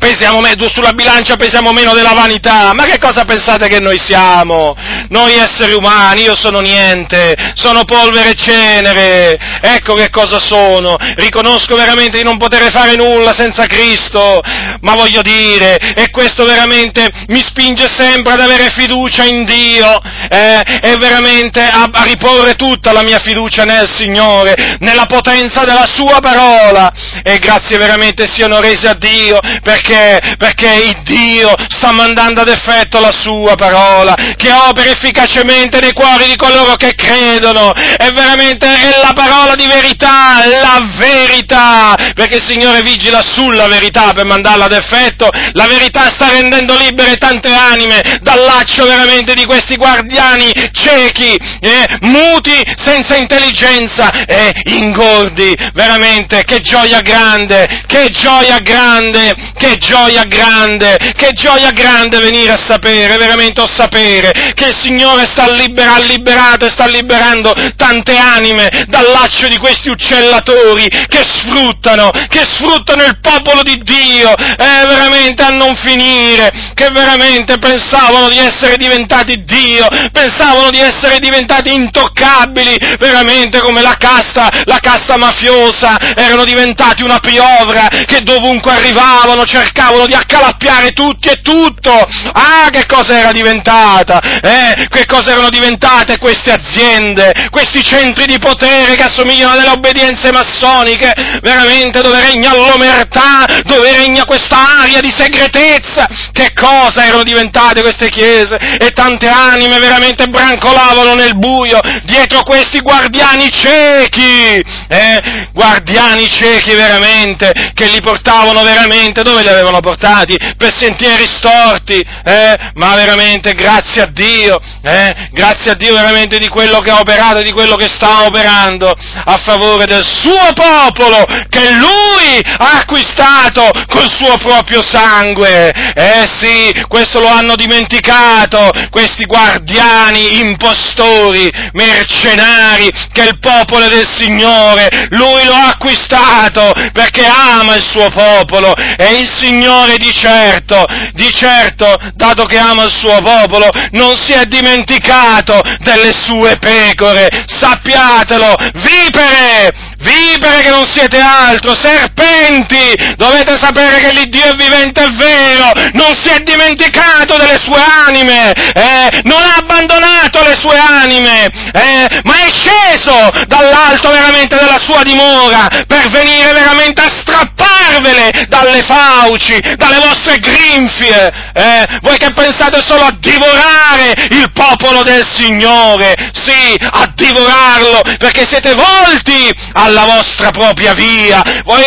pesiamo meno, sulla bilancia pesiamo meno della vanità, ma che cosa pensate che noi siamo? Noi esseri umani, io sono niente, sono polvere e cenere, ecco che cosa sono, riconosco veramente di non poter fare nulla senza Cristo, ma voglio dire, e questo veramente mi spinge sempre ad avere fiducia in Dio, eh, e veramente a, a riporre tutta la mia fiducia nel Signore, nella potenza della Sua parola, e grazie veramente siano resi a Dio, perché perché? Perché Dio sta mandando ad effetto la sua parola, che opera efficacemente nei cuori di coloro che credono. È veramente è la parola di verità, la verità, perché il Signore vigila sulla verità per mandarla ad effetto. La verità sta rendendo libere tante anime dal laccio veramente di questi guardiani ciechi, eh, muti, senza intelligenza e ingordi. Veramente, che gioia grande, che gioia grande, che gioia grande, che gioia grande venire a sapere, veramente a sapere che il Signore sta libera, liberato e sta liberando tante anime dal laccio di questi uccellatori che sfruttano, che sfruttano il popolo di Dio, eh, veramente a non finire, che veramente pensavano di essere diventati Dio, pensavano di essere diventati intoccabili, veramente come la casta, la casta mafiosa, erano diventati una piovra che dovunque arrivavano cercavano cercavano di accalappiare tutti e tutto. Ah, che cosa era diventata? Eh? Che cosa erano diventate queste aziende, questi centri di potere che assomigliano a delle obbedienze massoniche, veramente dove regna l'omertà, dove regna questa aria di segretezza. Che cosa erano diventate queste chiese? E tante anime veramente brancolavano nel buio dietro questi guardiani ciechi, eh? guardiani ciechi veramente, che li portavano veramente dove li avevano avevano portati per sentieri storti, eh? ma veramente grazie a Dio, eh? grazie a Dio veramente di quello che ha operato e di quello che sta operando a favore del suo popolo, che Lui ha acquistato col suo proprio sangue. Eh sì, questo lo hanno dimenticato, questi guardiani, impostori, mercenari, che il popolo del Signore, Lui lo ha acquistato perché ama il suo popolo e il Signore di certo, di certo, dato che ama il suo popolo, non si è dimenticato delle sue pecore. Sappiatelo, vipere, vipere che non siete altro, serpenti, dovete sapere che l'Iddio è vivente e vero, non si è dimenticato delle sue anime, eh, non ha abbandonato le sue anime, eh, ma è sceso dall'alto veramente della sua dimora per venire veramente a strapparvele dalle fauci, dalle vostre grinfie, eh, voi che pensate solo a divorare il popolo del Signore, sì, a divorarlo, perché siete volti alla vostra propria via, voi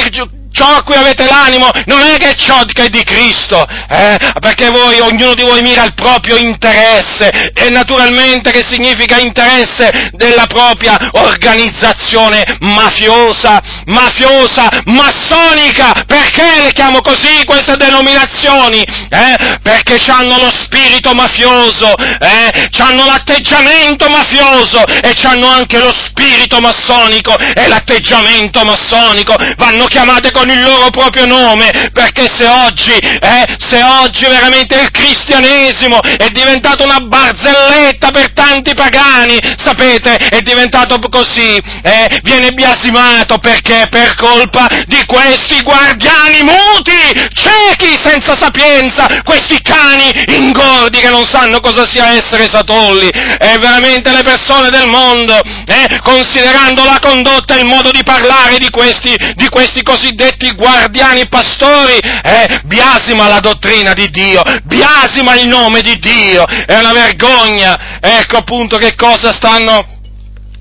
ciò a cui avete l'animo non è che ciò che è di Cristo, eh? perché voi, ognuno di voi mira il proprio interesse, e naturalmente che significa interesse della propria organizzazione mafiosa, mafiosa, massonica, perché le chiamo così queste denominazioni? Eh? Perché hanno lo spirito mafioso, eh? hanno l'atteggiamento mafioso e hanno anche lo spirito massonico e l'atteggiamento massonico, vanno chiamate con con il loro proprio nome, perché se oggi, eh, se oggi veramente il cristianesimo è diventato una barzelletta per tanti pagani, sapete, è diventato così, eh, viene biasimato perché per colpa di questi guardiani muti, ciechi senza sapienza, questi cani ingordi che non sanno cosa sia essere satolli, e veramente le persone del mondo, eh, considerando la condotta e il modo di parlare di questi, di questi cosiddetti cosiddetti guardiani pastori, eh, biasima la dottrina di Dio, biasima il nome di Dio, è una vergogna, ecco appunto che cosa stanno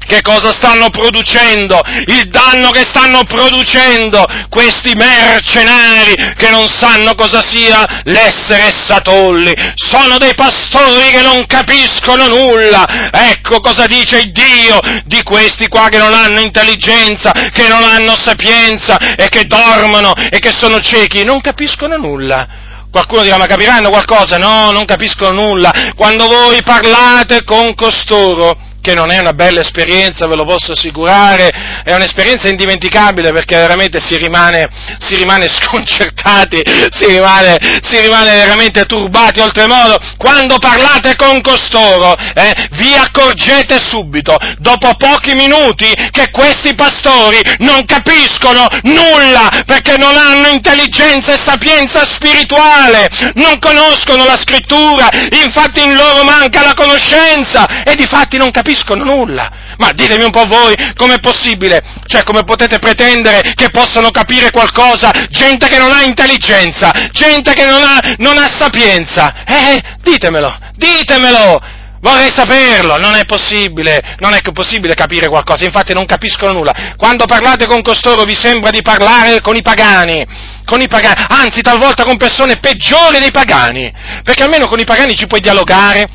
che cosa stanno producendo, il danno che stanno producendo questi mercenari che non sanno cosa sia l'essere satolli, sono dei pastori che non capiscono nulla, ecco cosa dice il Dio di questi qua che non hanno intelligenza, che non hanno sapienza e che dormono e che sono ciechi, non capiscono nulla. Qualcuno dirà, ma capiranno qualcosa? No, non capiscono nulla. Quando voi parlate con costoro, che non è una bella esperienza, ve lo posso assicurare, è un'esperienza indimenticabile perché veramente si rimane, si rimane (laughs) sconcertati, si rimane, si rimane, veramente turbati oltremodo. Quando parlate con costoro, eh, vi accorgete subito, dopo pochi minuti, che questi pastori non capiscono nulla perché non hanno intelligenza e sapienza spirituale, non conoscono la scrittura, infatti in loro manca la conoscenza e di fatti non capiscono capiscono nulla. Ma ditemi un po' voi com'è possibile, cioè come potete pretendere che possano capire qualcosa gente che non ha intelligenza, gente che non ha, non ha sapienza? Eh, ditemelo, ditemelo! Vorrei saperlo, non è possibile, non è possibile capire qualcosa, infatti non capiscono nulla. Quando parlate con costoro vi sembra di parlare con i pagani, con i pagani, anzi talvolta con persone peggiori dei pagani, perché almeno con i pagani ci puoi dialogare,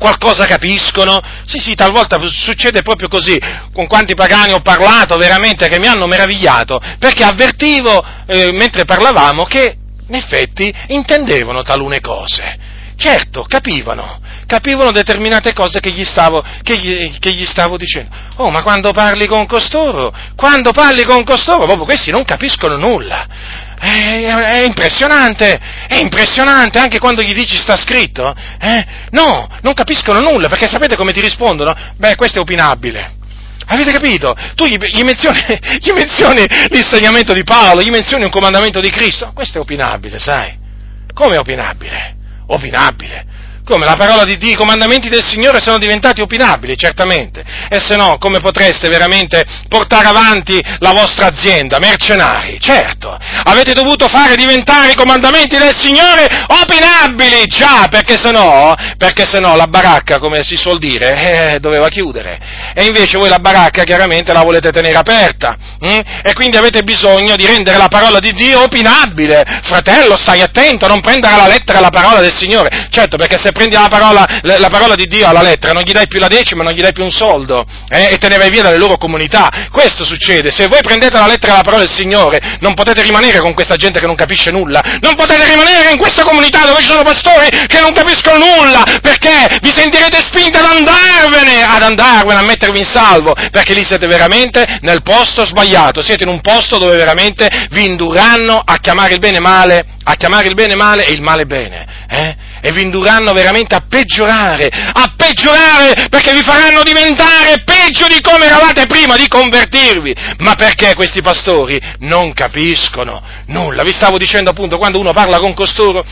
qualcosa capiscono? Sì, sì, talvolta succede proprio così. Con quanti pagani ho parlato veramente che mi hanno meravigliato, perché avvertivo, eh, mentre parlavamo, che in effetti intendevano talune cose. Certo, capivano, capivano determinate cose che gli, stavo, che, gli, che gli stavo dicendo. Oh, ma quando parli con costoro, quando parli con costoro, proprio questi non capiscono nulla. È, è, impressionante, è impressionante, anche quando gli dici sta scritto, eh? No, non capiscono nulla, perché sapete come ti rispondono? Beh, questo è opinabile. Avete capito? Tu gli, gli, menzioni, (laughs) gli menzioni l'insegnamento di Paolo, gli menzioni un comandamento di Cristo. Questo è opinabile, sai? Come è opinabile? Opinabile. Come la parola di Dio, i comandamenti del Signore sono diventati opinabili, certamente. E se no, come potreste veramente portare avanti la vostra azienda? Mercenari, certo. Avete dovuto fare diventare i comandamenti del Signore opinabili, già, perché se no, perché se no la baracca, come si suol dire, (laughs) eh, doveva chiudere. E invece voi la baracca chiaramente la volete tenere aperta. Hm? E quindi avete bisogno di rendere la parola di Dio opinabile. Fratello, stai attento non prendere alla lettera la parola del Signore. Certo, perché se prendi la parola, la parola, di Dio alla lettera, non gli dai più la decima, non gli dai più un soldo, eh, e te ne vai via dalle loro comunità. Questo succede, se voi prendete la lettera la parola del Signore, non potete rimanere con questa gente che non capisce nulla, non potete rimanere in questa comunità dove ci sono pastori che non capiscono nulla, perché vi sentirete spinti ad andarvene, ad andarvene, a mettervi in salvo, perché lì siete veramente nel posto sbagliato, siete in un posto dove veramente vi indurranno a chiamare il bene male, a chiamare il bene male e il male bene, eh? E vi indurranno veramente a peggiorare, a peggiorare perché vi faranno diventare peggio di come eravate prima di convertirvi. Ma perché questi pastori non capiscono nulla? Vi stavo dicendo appunto quando uno parla con costoro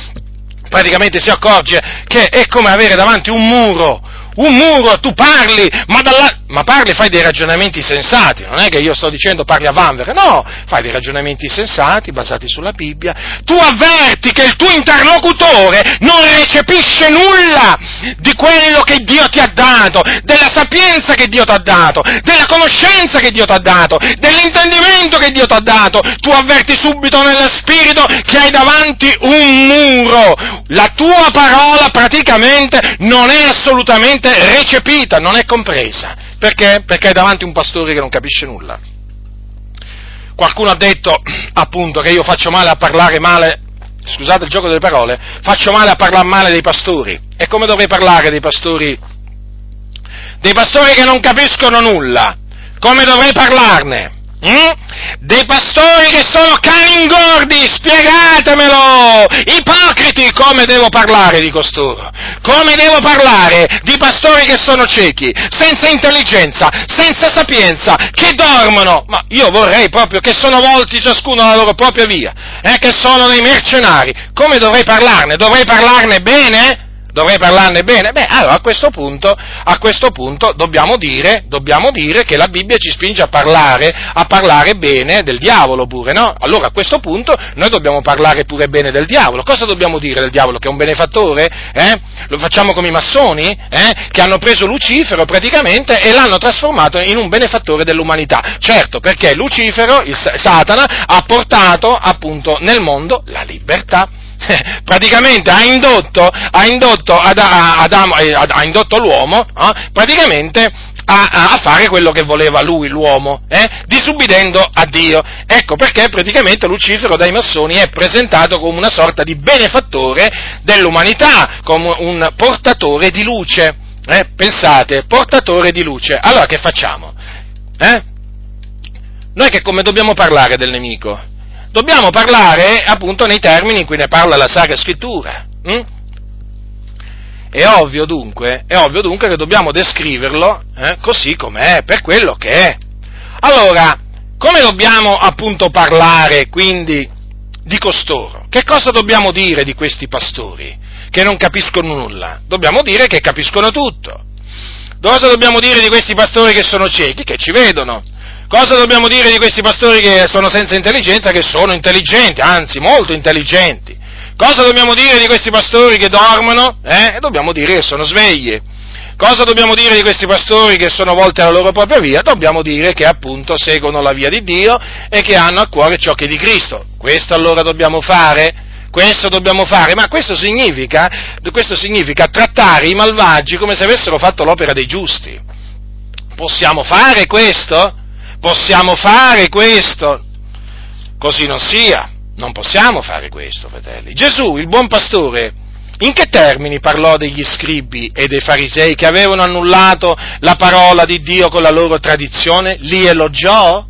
praticamente si accorge che è come avere davanti un muro, un muro, tu parli, ma, dalla, ma parli, fai dei ragionamenti sensati, non è che io sto dicendo parli a vanvera, no, fai dei ragionamenti sensati basati sulla Bibbia, tu avverti che il tuo interlocutore non recepisce nulla di quello che Dio ti ha dato, della sapienza che Dio ti ha dato, della conoscenza che Dio ti ha dato, dell'intendimento che Dio ti ha dato, tu avverti subito nello spirito che hai davanti un muro, la tua parola praticamente non è assolutamente recepita, non è compresa. Perché? Perché è davanti un pastore che non capisce nulla. Qualcuno ha detto appunto che io faccio male a parlare male, scusate il gioco delle parole, faccio male a parlare male dei pastori. E come dovrei parlare dei pastori? Dei pastori che non capiscono nulla. Come dovrei parlarne? Mm? Dei pastori che sono cani ingordi, spiegatemelo! Ipocriti, come devo parlare di costoro? Come devo parlare di pastori che sono ciechi, senza intelligenza, senza sapienza, che dormono? Ma io vorrei proprio che sono volti ciascuno alla loro propria via, eh, che sono dei mercenari. Come dovrei parlarne? Dovrei parlarne bene? Dovrei parlarne bene? Beh, allora a questo punto, a questo punto dobbiamo, dire, dobbiamo, dire, che la Bibbia ci spinge a parlare, a parlare bene del diavolo pure, no? Allora a questo punto noi dobbiamo parlare pure bene del diavolo. Cosa dobbiamo dire del diavolo? Che è un benefattore? Eh? Lo facciamo come i massoni? Eh? Che hanno preso Lucifero praticamente e l'hanno trasformato in un benefattore dell'umanità. Certo, perché Lucifero, il Satana, ha portato appunto nel mondo la libertà. (laughs) praticamente ha indotto, ha indotto, ad, Adamo, eh, ha indotto l'uomo eh, praticamente a, a, fare quello che voleva lui, l'uomo, eh, disubbidendo a Dio. Ecco perché praticamente Lucifero dai massoni è presentato come una sorta di benefattore dell'umanità, come un portatore di luce. Eh, pensate, portatore di luce. Allora che facciamo? Eh? Noi che come dobbiamo parlare del nemico? Dobbiamo parlare appunto nei termini in cui ne parla la Sacra Scrittura. Hm? È ovvio dunque, è ovvio dunque che dobbiamo descriverlo eh, così com'è, per quello che è. Allora, come dobbiamo appunto parlare quindi di costoro? Che cosa dobbiamo dire di questi pastori che non capiscono nulla? Dobbiamo dire che capiscono tutto. Cosa dobbiamo dire di questi pastori che sono ciechi? Che ci vedono. Cosa dobbiamo dire di questi pastori che sono senza intelligenza? Che sono intelligenti, anzi molto intelligenti. Cosa dobbiamo dire di questi pastori che dormono? Eh? Dobbiamo dire che sono svegli. Cosa dobbiamo dire di questi pastori che sono volti alla loro propria via? Dobbiamo dire che appunto seguono la via di Dio e che hanno a cuore ciò che è di Cristo. Questo allora dobbiamo fare? Questo dobbiamo fare, ma questo significa, questo significa trattare i malvagi come se avessero fatto l'opera dei giusti. Possiamo fare questo? Possiamo fare questo? Così non sia. Non possiamo fare questo, fratelli. Gesù, il buon pastore, in che termini parlò degli scribi e dei farisei che avevano annullato la parola di Dio con la loro tradizione? Li elogiò?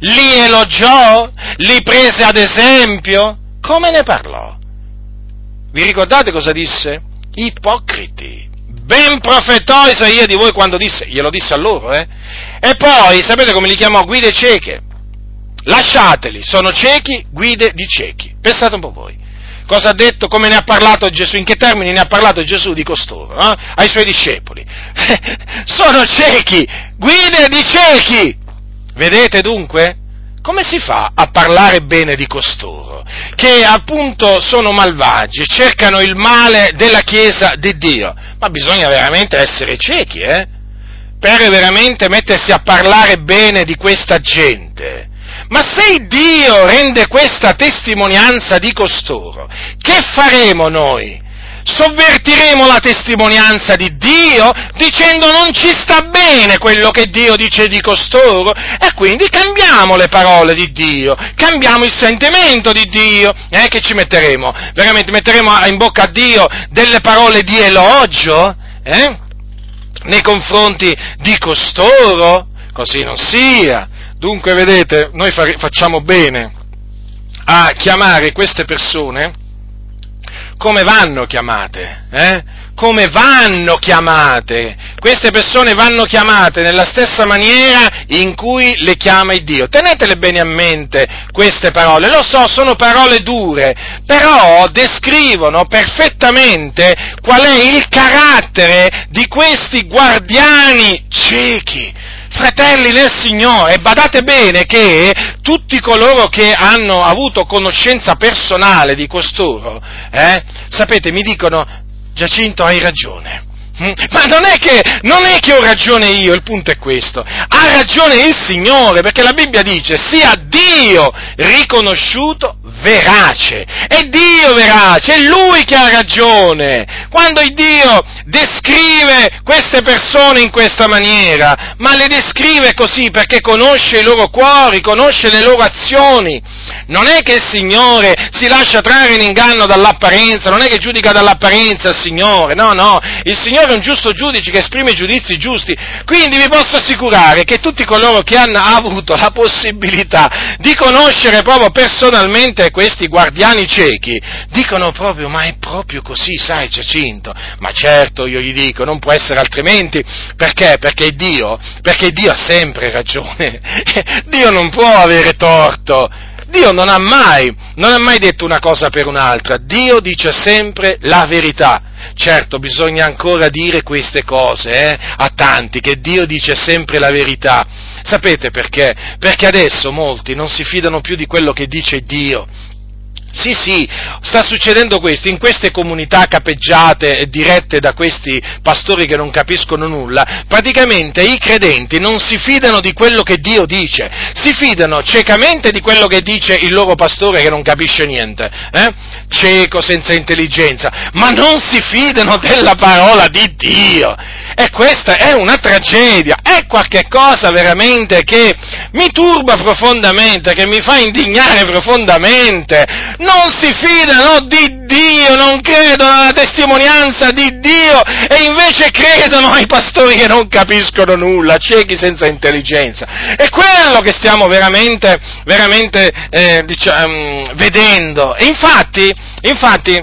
Li elogiò? Li prese ad esempio? Come ne parlò? Vi ricordate cosa disse? Ipocriti. Ben profetò Isaia di voi quando disse, glielo disse a loro, eh? E poi, sapete come li chiamò? Guide cieche. Lasciateli, sono ciechi, guide di ciechi. Pensate un po' voi. Cosa ha detto, come ne ha parlato Gesù, in che termini ne ha parlato Gesù di costoro, eh? ai suoi discepoli. (laughs) sono ciechi, guide di ciechi. Vedete dunque? Come si fa a parlare bene di costoro? Che appunto sono malvagi, cercano il male della Chiesa di Dio. Ma bisogna veramente essere ciechi, eh? Per veramente mettersi a parlare bene di questa gente. Ma se Dio rende questa testimonianza di costoro, che faremo noi? Sovvertiremo la testimonianza di Dio dicendo non ci sta bene quello che Dio dice di costoro e quindi cambiamo le parole di Dio, cambiamo il sentimento di Dio, eh, che ci metteremo? Veramente metteremo in bocca a Dio delle parole di elogio? Eh? Nei confronti di costoro? Così non sia. Dunque, vedete, noi facciamo bene a chiamare queste persone come vanno chiamate, eh? Come vanno chiamate? Queste persone vanno chiamate nella stessa maniera in cui le chiama il Dio. Tenetele bene a mente queste parole. Lo so, sono parole dure, però descrivono perfettamente qual è il carattere di questi guardiani ciechi fratelli nel Signore, badate bene che tutti coloro che hanno avuto conoscenza personale di costoro, eh, sapete, mi dicono, Giacinto hai ragione? Ma non è, che, non è che ho ragione io, il punto è questo. Ha ragione il Signore, perché la Bibbia dice sia Dio riconosciuto verace. È Dio verace, è Lui che ha ragione. Quando il Dio descrive queste persone in questa maniera, ma le descrive così perché conosce i loro cuori, conosce le loro azioni. Non è che il Signore si lascia trarre in inganno dall'apparenza, non è che giudica dall'apparenza il Signore, no, no. Il Signore un giusto giudice che esprime giudizi giusti, quindi vi posso assicurare che tutti coloro che hanno avuto la possibilità di conoscere proprio personalmente questi guardiani ciechi, dicono proprio, ma è proprio così, sai Giacinto? Ma certo, io gli dico, non può essere altrimenti, perché? Perché Dio, perché Dio ha sempre ragione, (laughs) Dio non può avere torto, Dio non ha mai, non ha mai detto una cosa per un'altra, Dio dice sempre la verità. Certo, bisogna ancora dire queste cose eh, a tanti, che Dio dice sempre la verità. Sapete perché? Perché adesso molti non si fidano più di quello che dice Dio, sì, sì, sta succedendo questo, in queste comunità capeggiate e dirette da questi pastori che non capiscono nulla, praticamente i credenti non si fidano di quello che Dio dice, si fidano ciecamente di quello che dice il loro pastore che non capisce niente, eh? cieco, senza intelligenza, ma non si fidano della parola di Dio. E questa è una tragedia, è qualcosa veramente che mi turba profondamente, che mi fa indignare profondamente. Non si fidano di Dio, non credono alla testimonianza di Dio e invece credono ai pastori che non capiscono nulla, ciechi senza intelligenza. È quello che stiamo veramente, veramente eh, diciamo, vedendo. E infatti, infatti,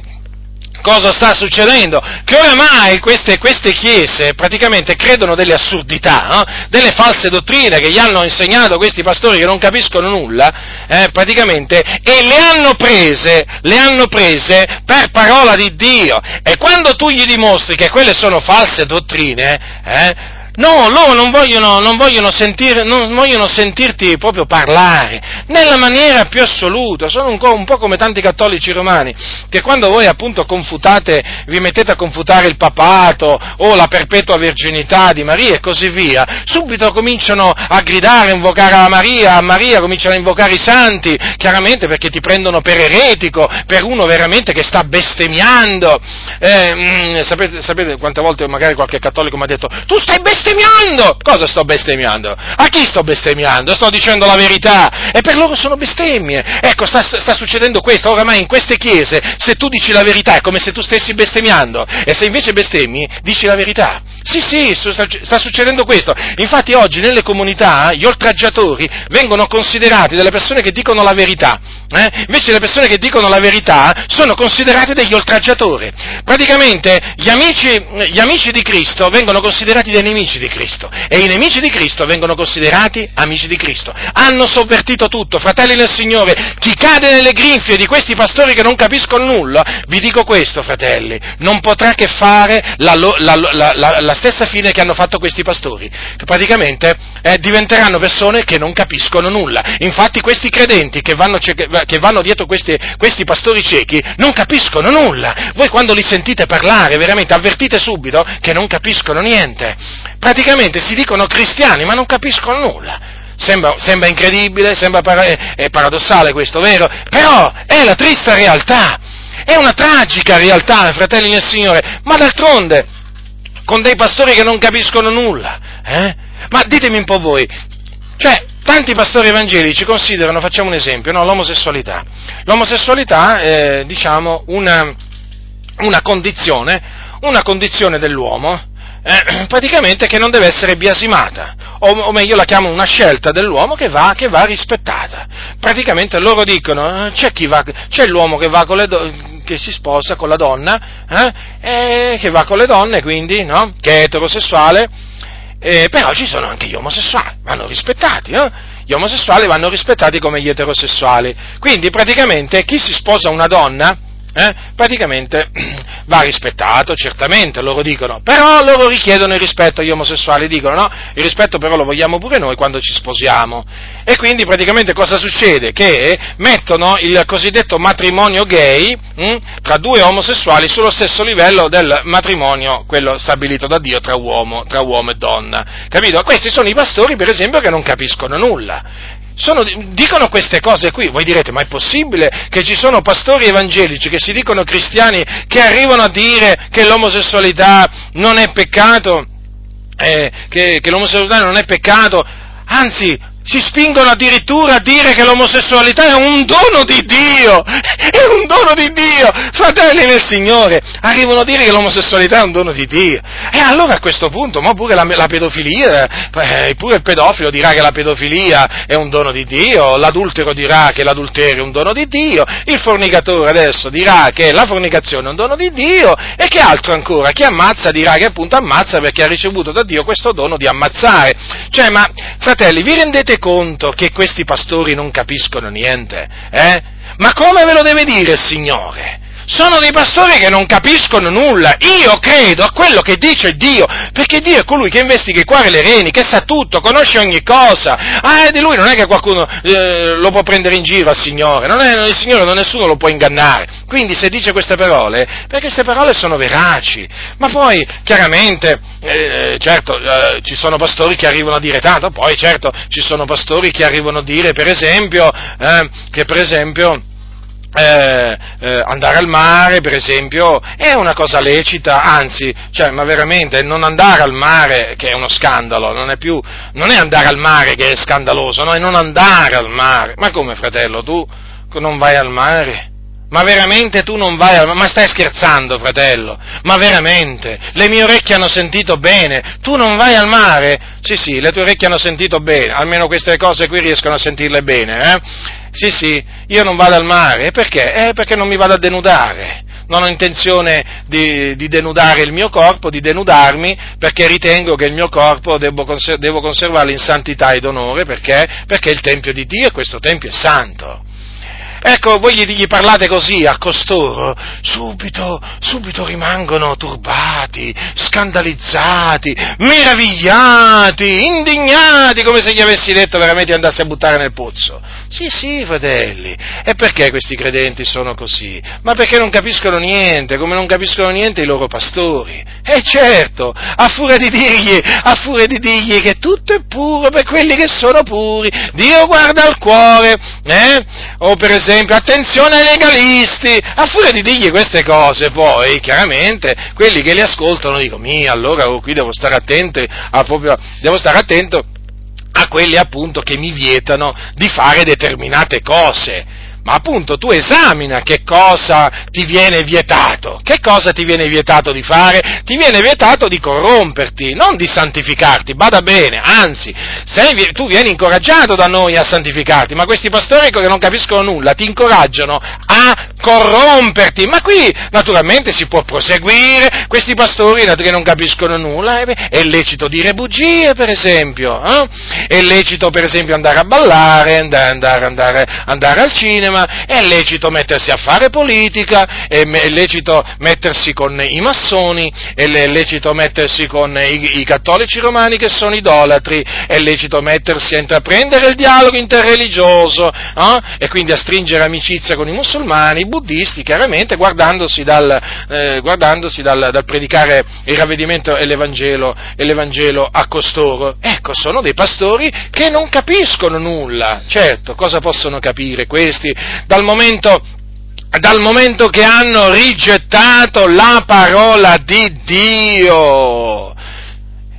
cosa sta succedendo? Che oramai queste, queste chiese praticamente credono delle assurdità, no? delle false dottrine che gli hanno insegnato questi pastori che non capiscono nulla, eh, praticamente, e le hanno prese, le hanno prese per parola di Dio. E quando tu gli dimostri che quelle sono false dottrine, eh, No, loro non vogliono, non, vogliono sentir, non vogliono, sentirti proprio parlare, nella maniera più assoluta. Sono un, un, po' come tanti cattolici romani, che quando voi appunto confutate, vi mettete a confutare il papato o la perpetua virginità di Maria e così via, subito cominciano a gridare, a invocare a Maria, a Maria cominciano a invocare i santi, chiaramente perché ti prendono per eretico, per uno veramente che sta bestemmiando. Eh, mh, mm, sapete, sapete quante volte magari qualche cattolico mi ha detto, tu stai bestemmiando? Bestemmiando! Cosa sto bestemmiando? A chi sto bestemmiando? Sto dicendo la verità e per loro sono bestemmie. Ecco, sta, sta succedendo questo, oramai in queste chiese, se tu dici la verità è come se tu stessi bestemmiando e se invece bestemmi, dici la verità. Sì, sì, sta succedendo questo. Infatti oggi nelle comunità gli oltraggiatori vengono considerati delle persone che dicono la verità. Eh? Invece le persone che dicono la verità sono considerate degli oltraggiatori. Praticamente gli amici, gli amici di Cristo vengono considerati dei nemici di Cristo e i nemici di Cristo vengono considerati amici di Cristo. Hanno sovvertito tutto, fratelli del Signore. Chi cade nelle grinfie di questi pastori che non capiscono nulla, vi dico questo, fratelli, non potrà che fare la, la, la, la stessa fine che hanno fatto questi pastori, che praticamente eh, diventeranno persone che non capiscono nulla. Infatti questi credenti che vanno, che vanno dietro questi, questi pastori ciechi non capiscono nulla. Voi quando li sentite parlare, veramente avvertite subito che non capiscono niente. Praticamente si dicono cristiani ma non capiscono nulla. Sembra, sembra incredibile, sembra para- è paradossale questo, vero? Però è la triste realtà. è una tragica realtà, fratelli nel Signore, ma d'altronde, con dei pastori che non capiscono nulla, eh? Ma ditemi un po' voi, cioè, tanti pastori evangelici considerano, facciamo un esempio, no, l'omosessualità. L'omosessualità è, diciamo, una, una condizione, una condizione dell'uomo, eh, praticamente che non deve essere biasimata, o, o, meglio la chiamo una scelta dell'uomo che va, che va rispettata. Praticamente loro dicono, eh, c'è, va, c'è l'uomo che, va con le do, che si sposa con la donna, eh, che va con le donne, quindi, no? che è eterosessuale, eh, però ci sono anche gli omosessuali, vanno rispettati, no? Gli omosessuali vanno rispettati come gli eterosessuali. Quindi praticamente chi si sposa una donna, eh, praticamente (clears throat) va rispettato, certamente, loro dicono, però loro richiedono il rispetto agli omosessuali, dicono no, il rispetto però lo vogliamo pure noi quando ci sposiamo. E quindi praticamente cosa succede? Che mettono il cosiddetto matrimonio gay mh, hm, tra due omosessuali sullo stesso livello del matrimonio, quello stabilito da Dio tra uomo, tra uomo e donna. Capito? Questi sono i pastori, per esempio, che non capiscono nulla sono, dicono queste cose qui. Voi direte, ma è possibile che ci sono pastori evangelici che si dicono cristiani che arrivano a dire che l'omosessualità non è peccato, eh, che, che l'omosessualità non è peccato, anzi si spingono addirittura a dire che l'omosessualità è un dono di Dio, è un dono di Dio, fratelli nel Signore, arrivano a dire che l'omosessualità è un dono di Dio. E allora a questo punto, ma pure la, la pedofilia, eh, pure il pedofilo dirà che la pedofilia è un dono di Dio, l'adultero dirà che l'adulterio è un dono di Dio, il fornicatore adesso dirà che la fornicazione è un dono di Dio, e che altro ancora? Chi ammazza dirà che appunto ammazza perché ha ricevuto da Dio questo dono di ammazzare. Cioè, ma fratelli, vi rendete conto che questi pastori non capiscono niente? Eh? Ma come ve lo deve dire il Signore? Sono dei pastori che non capiscono nulla. Io credo a quello che dice Dio, perché Dio è colui che investiga i cuori e le reni, che sa tutto, conosce ogni cosa. Ah, di lui non è che qualcuno eh, lo può prendere in giro al Signore, non è, il Signore non nessuno lo può ingannare. Quindi se dice queste parole, perché queste parole sono veraci. Ma poi, chiaramente, eh, certo, eh, ci sono pastori che arrivano a dire tanto, poi certo ci sono pastori che arrivano a dire, per esempio, eh, che per esempio, eh, eh, andare al mare, per esempio, è una cosa lecita, anzi, cioè, ma veramente non andare al mare che è uno scandalo, non è più, non è andare al mare che è scandaloso, no, è non andare al mare. Ma come fratello, tu non vai al mare? Ma veramente tu non vai al? Ma stai scherzando, fratello? Ma veramente? Le mie orecchie hanno sentito bene. Tu non vai al mare? Sì, sì, le tue orecchie hanno sentito bene. Almeno queste cose qui riescono a sentirle bene, eh? Sì, sì, io non vado al mare. Perché? Eh, perché non mi vado a denudare. Non ho intenzione di, di, denudare il mio corpo, di denudarmi, perché ritengo che il mio corpo devo, conservarlo in santità ed onore, perché? Perché il Tempio di Dio e questo Tempio è santo. Ecco, voi gli, gli, parlate così a costoro, subito, subito rimangono turbati, scandalizzati, meravigliati, indignati, come se gli avessi detto veramente andasse a buttare nel pozzo. Sì, sì, fratelli. E perché questi credenti sono così? Ma perché non capiscono niente, come non capiscono niente i loro pastori. E certo, a furia di dirgli, a furia di dirgli che tutto è puro per quelli che sono puri, Dio guarda al cuore, eh? O per esempio, attenzione ai legalisti, a furia di dirgli queste cose, poi, chiaramente, quelli che li ascoltano dicono, mi, allora oh, qui devo stare attento, proprio, devo stare attento a quelli appunto che mi vietano di fare determinate cose ma appunto tu esamina che cosa ti viene vietato. Che cosa ti viene vietato di fare? Ti viene vietato di corromperti, non di santificarti, bada bene, anzi, sei, tu vieni incoraggiato da noi a santificarti, ma questi pastori che non capiscono nulla ti incoraggiano a corromperti, ma qui naturalmente si può proseguire, questi pastori che non capiscono nulla, eh, è lecito dire bugie per esempio, eh? è lecito per esempio andare a ballare, andare, andare, andare, andare al cinema, cinema, è lecito mettersi a fare politica, è, lecito mettersi con i massoni, è lecito mettersi con i, i cattolici romani che sono idolatri, è lecito mettersi a intraprendere il dialogo interreligioso eh? e quindi a stringere amicizia con i musulmani, i buddisti, chiaramente guardandosi dal, eh, guardandosi dal, dal predicare il ravvedimento e l'Evangelo, e l'Evangelo a costoro. Ecco, sono dei pastori che non capiscono nulla. Certo, cosa possono capire questi? Dal momento dal momento che hanno rigettato la parola di Dio.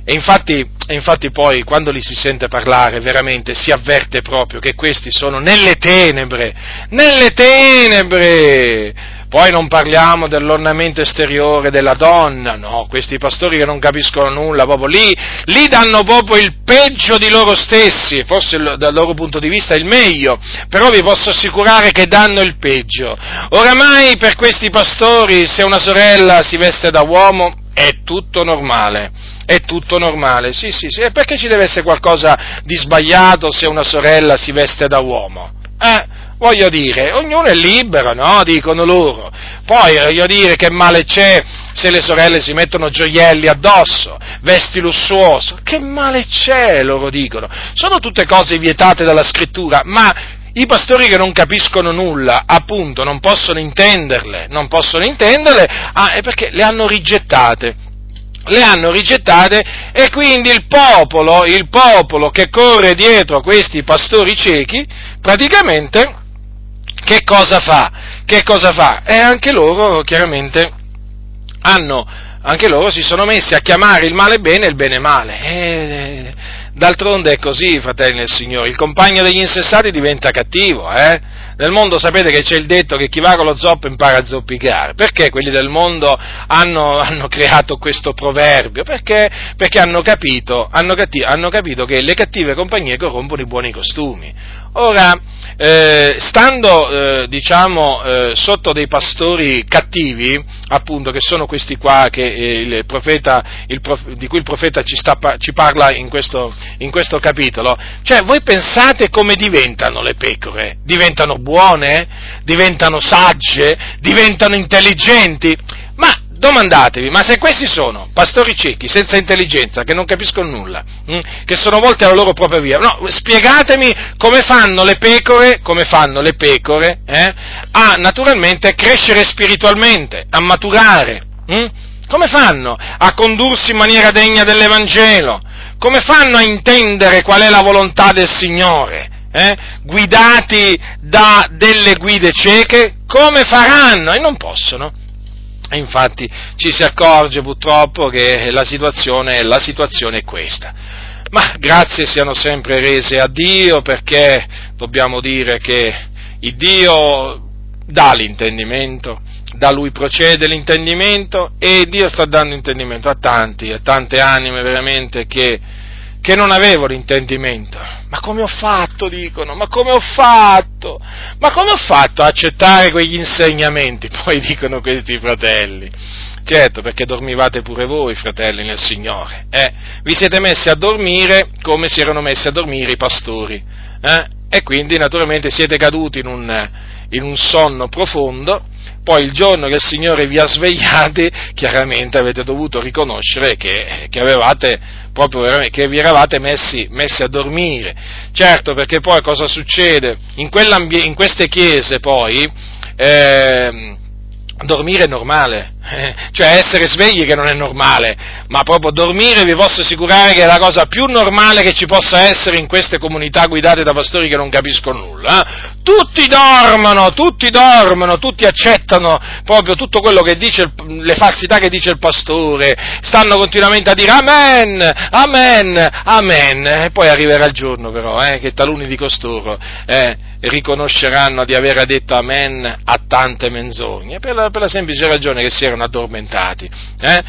E infatti, infatti poi quando li si sente parlare veramente si avverte proprio che questi sono nelle tenebre, nelle tenebre, poi non parliamo dell'ornamento esteriore della donna, no, questi pastori che non capiscono nulla, proprio lì, lì danno proprio il peggio di loro stessi, forse dal loro punto di vista il meglio, però vi posso assicurare che danno il peggio. Oramai per questi pastori se una sorella si veste da uomo è tutto normale, è tutto normale, sì sì sì, e perché ci deve essere qualcosa di sbagliato se una sorella si veste da uomo? Eh? Voglio dire, ognuno è libero, no? Dicono loro. Poi voglio dire che male c'è se le sorelle si mettono gioielli addosso, vesti lussuoso. Che male c'è, loro dicono. Sono tutte cose vietate dalla scrittura, ma i pastori che non capiscono nulla, appunto, non possono intenderle, non possono intenderle, ah, perché le hanno rigettate le hanno rigettate e quindi il popolo, il popolo che corre dietro a questi pastori ciechi, praticamente che cosa fa? Che cosa fa? E anche loro, chiaramente, hanno, anche loro si sono messi a chiamare il male bene e il bene male. E, d'altronde è così, fratelli del Signore, il compagno degli insensati diventa cattivo, eh? Nel mondo sapete che c'è il detto che chi va con lo zoppo impara a zoppicare. Perché quelli del mondo hanno, hanno creato questo proverbio? Perché, perché hanno, capito, hanno, hanno capito che le cattive compagnie corrompono i buoni costumi. Ora, eh, stando eh, diciamo, eh, sotto dei pastori cattivi, appunto, che sono questi qua che, eh, il profeta, il prof, di cui il profeta ci, sta, ci parla in questo, in questo, capitolo, cioè voi pensate come diventano le pecore? Diventano buone? Diventano sagge? Diventano intelligenti? Ma domandatevi, ma se questi sono pastori ciechi, senza intelligenza, che non capiscono nulla, hm, che sono volti alla loro propria via, no, spiegatemi come fanno le pecore, come fanno le pecore, eh, a naturalmente crescere spiritualmente, a maturare, hm? come fanno a condursi in maniera degna dell'Evangelo, come fanno a intendere qual è la volontà del Signore, eh? guidati da delle guide cieche, come faranno? E non possono. E infatti ci si accorge purtroppo che la situazione, la situazione è questa. Ma grazie siano sempre rese a Dio perché dobbiamo dire che il Dio dà l'intendimento, da Lui procede l'intendimento e Dio sta dando intendimento a tanti, a tante anime veramente che che non avevo l'intendimento. Ma come ho fatto, dicono, ma come ho fatto? Ma come ho fatto a accettare quegli insegnamenti? (laughs) Poi dicono questi fratelli. Certo, perché dormivate pure voi, fratelli, nel Signore. Eh? Vi siete messi a dormire come si erano messi a dormire i pastori. Eh? E quindi naturalmente siete caduti in un, in un sonno profondo poi il giorno che il Signore vi ha svegliati, (laughs) chiaramente avete dovuto riconoscere che, che, avevate, proprio, che vi eravate messi, messi, a dormire. Certo, perché poi cosa succede? In, in queste chiese poi, eh, dormire è normale, eh, cioè essere svegli che non è normale, ma proprio dormire vi posso assicurare che è la cosa più normale che ci possa essere in queste comunità guidate da pastori che non capiscono nulla. Eh? Tutti dormono, tutti dormono, tutti accettano proprio tutto quello che dice, il, le falsità che dice il pastore, stanno continuamente a dire amen, amen, amen, e poi arriverà il giorno però eh, che taluni di costoro eh, riconosceranno di aver detto amen a tante menzogne, per la, per la semplice ragione che si erano addormentati. Eh?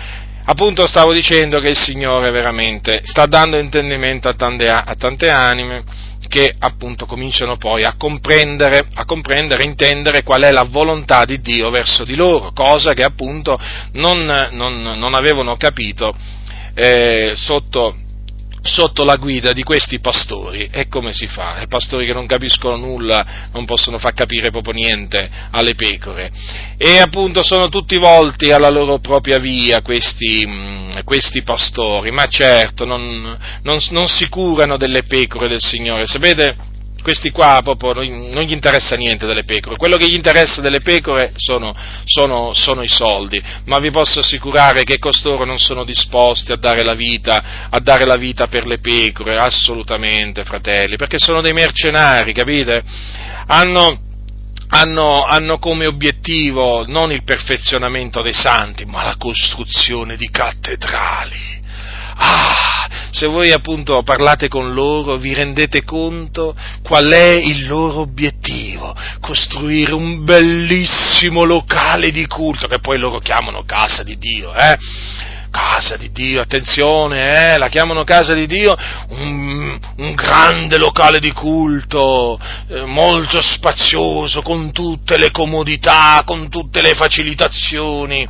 Appunto stavo dicendo che il Signore veramente sta dando intendimento a tante, a tante anime che appunto cominciano poi a comprendere, a comprendere, intendere qual è la volontà di Dio verso di loro, cosa che appunto non, non, non avevano capito eh, sotto, sotto la guida di questi pastori. E come si fa? I pastori che non capiscono nulla non possono far capire proprio niente alle pecore. E appunto sono tutti volti alla loro propria via questi, mm, questi pastori, ma certo non, non, non si curano delle pecore del Signore. Sapete? Questi qua proprio non gli interessa niente delle pecore, quello che gli interessa delle pecore sono, sono, sono, i soldi, ma vi posso assicurare che costoro non sono disposti a dare la vita, a dare la vita per le pecore, assolutamente fratelli, perché sono dei mercenari, capite? Hanno, hanno, hanno, come obiettivo non il perfezionamento dei santi, ma la costruzione di cattedrali. Ah, se voi appunto parlate con loro vi rendete conto qual è il loro obiettivo, costruire un bellissimo locale di culto, che poi loro chiamano casa di Dio, eh? casa di Dio, attenzione, eh, la chiamano casa di Dio, un, un grande locale di culto, eh, molto spazioso, con tutte le comodità, con tutte le facilitazioni,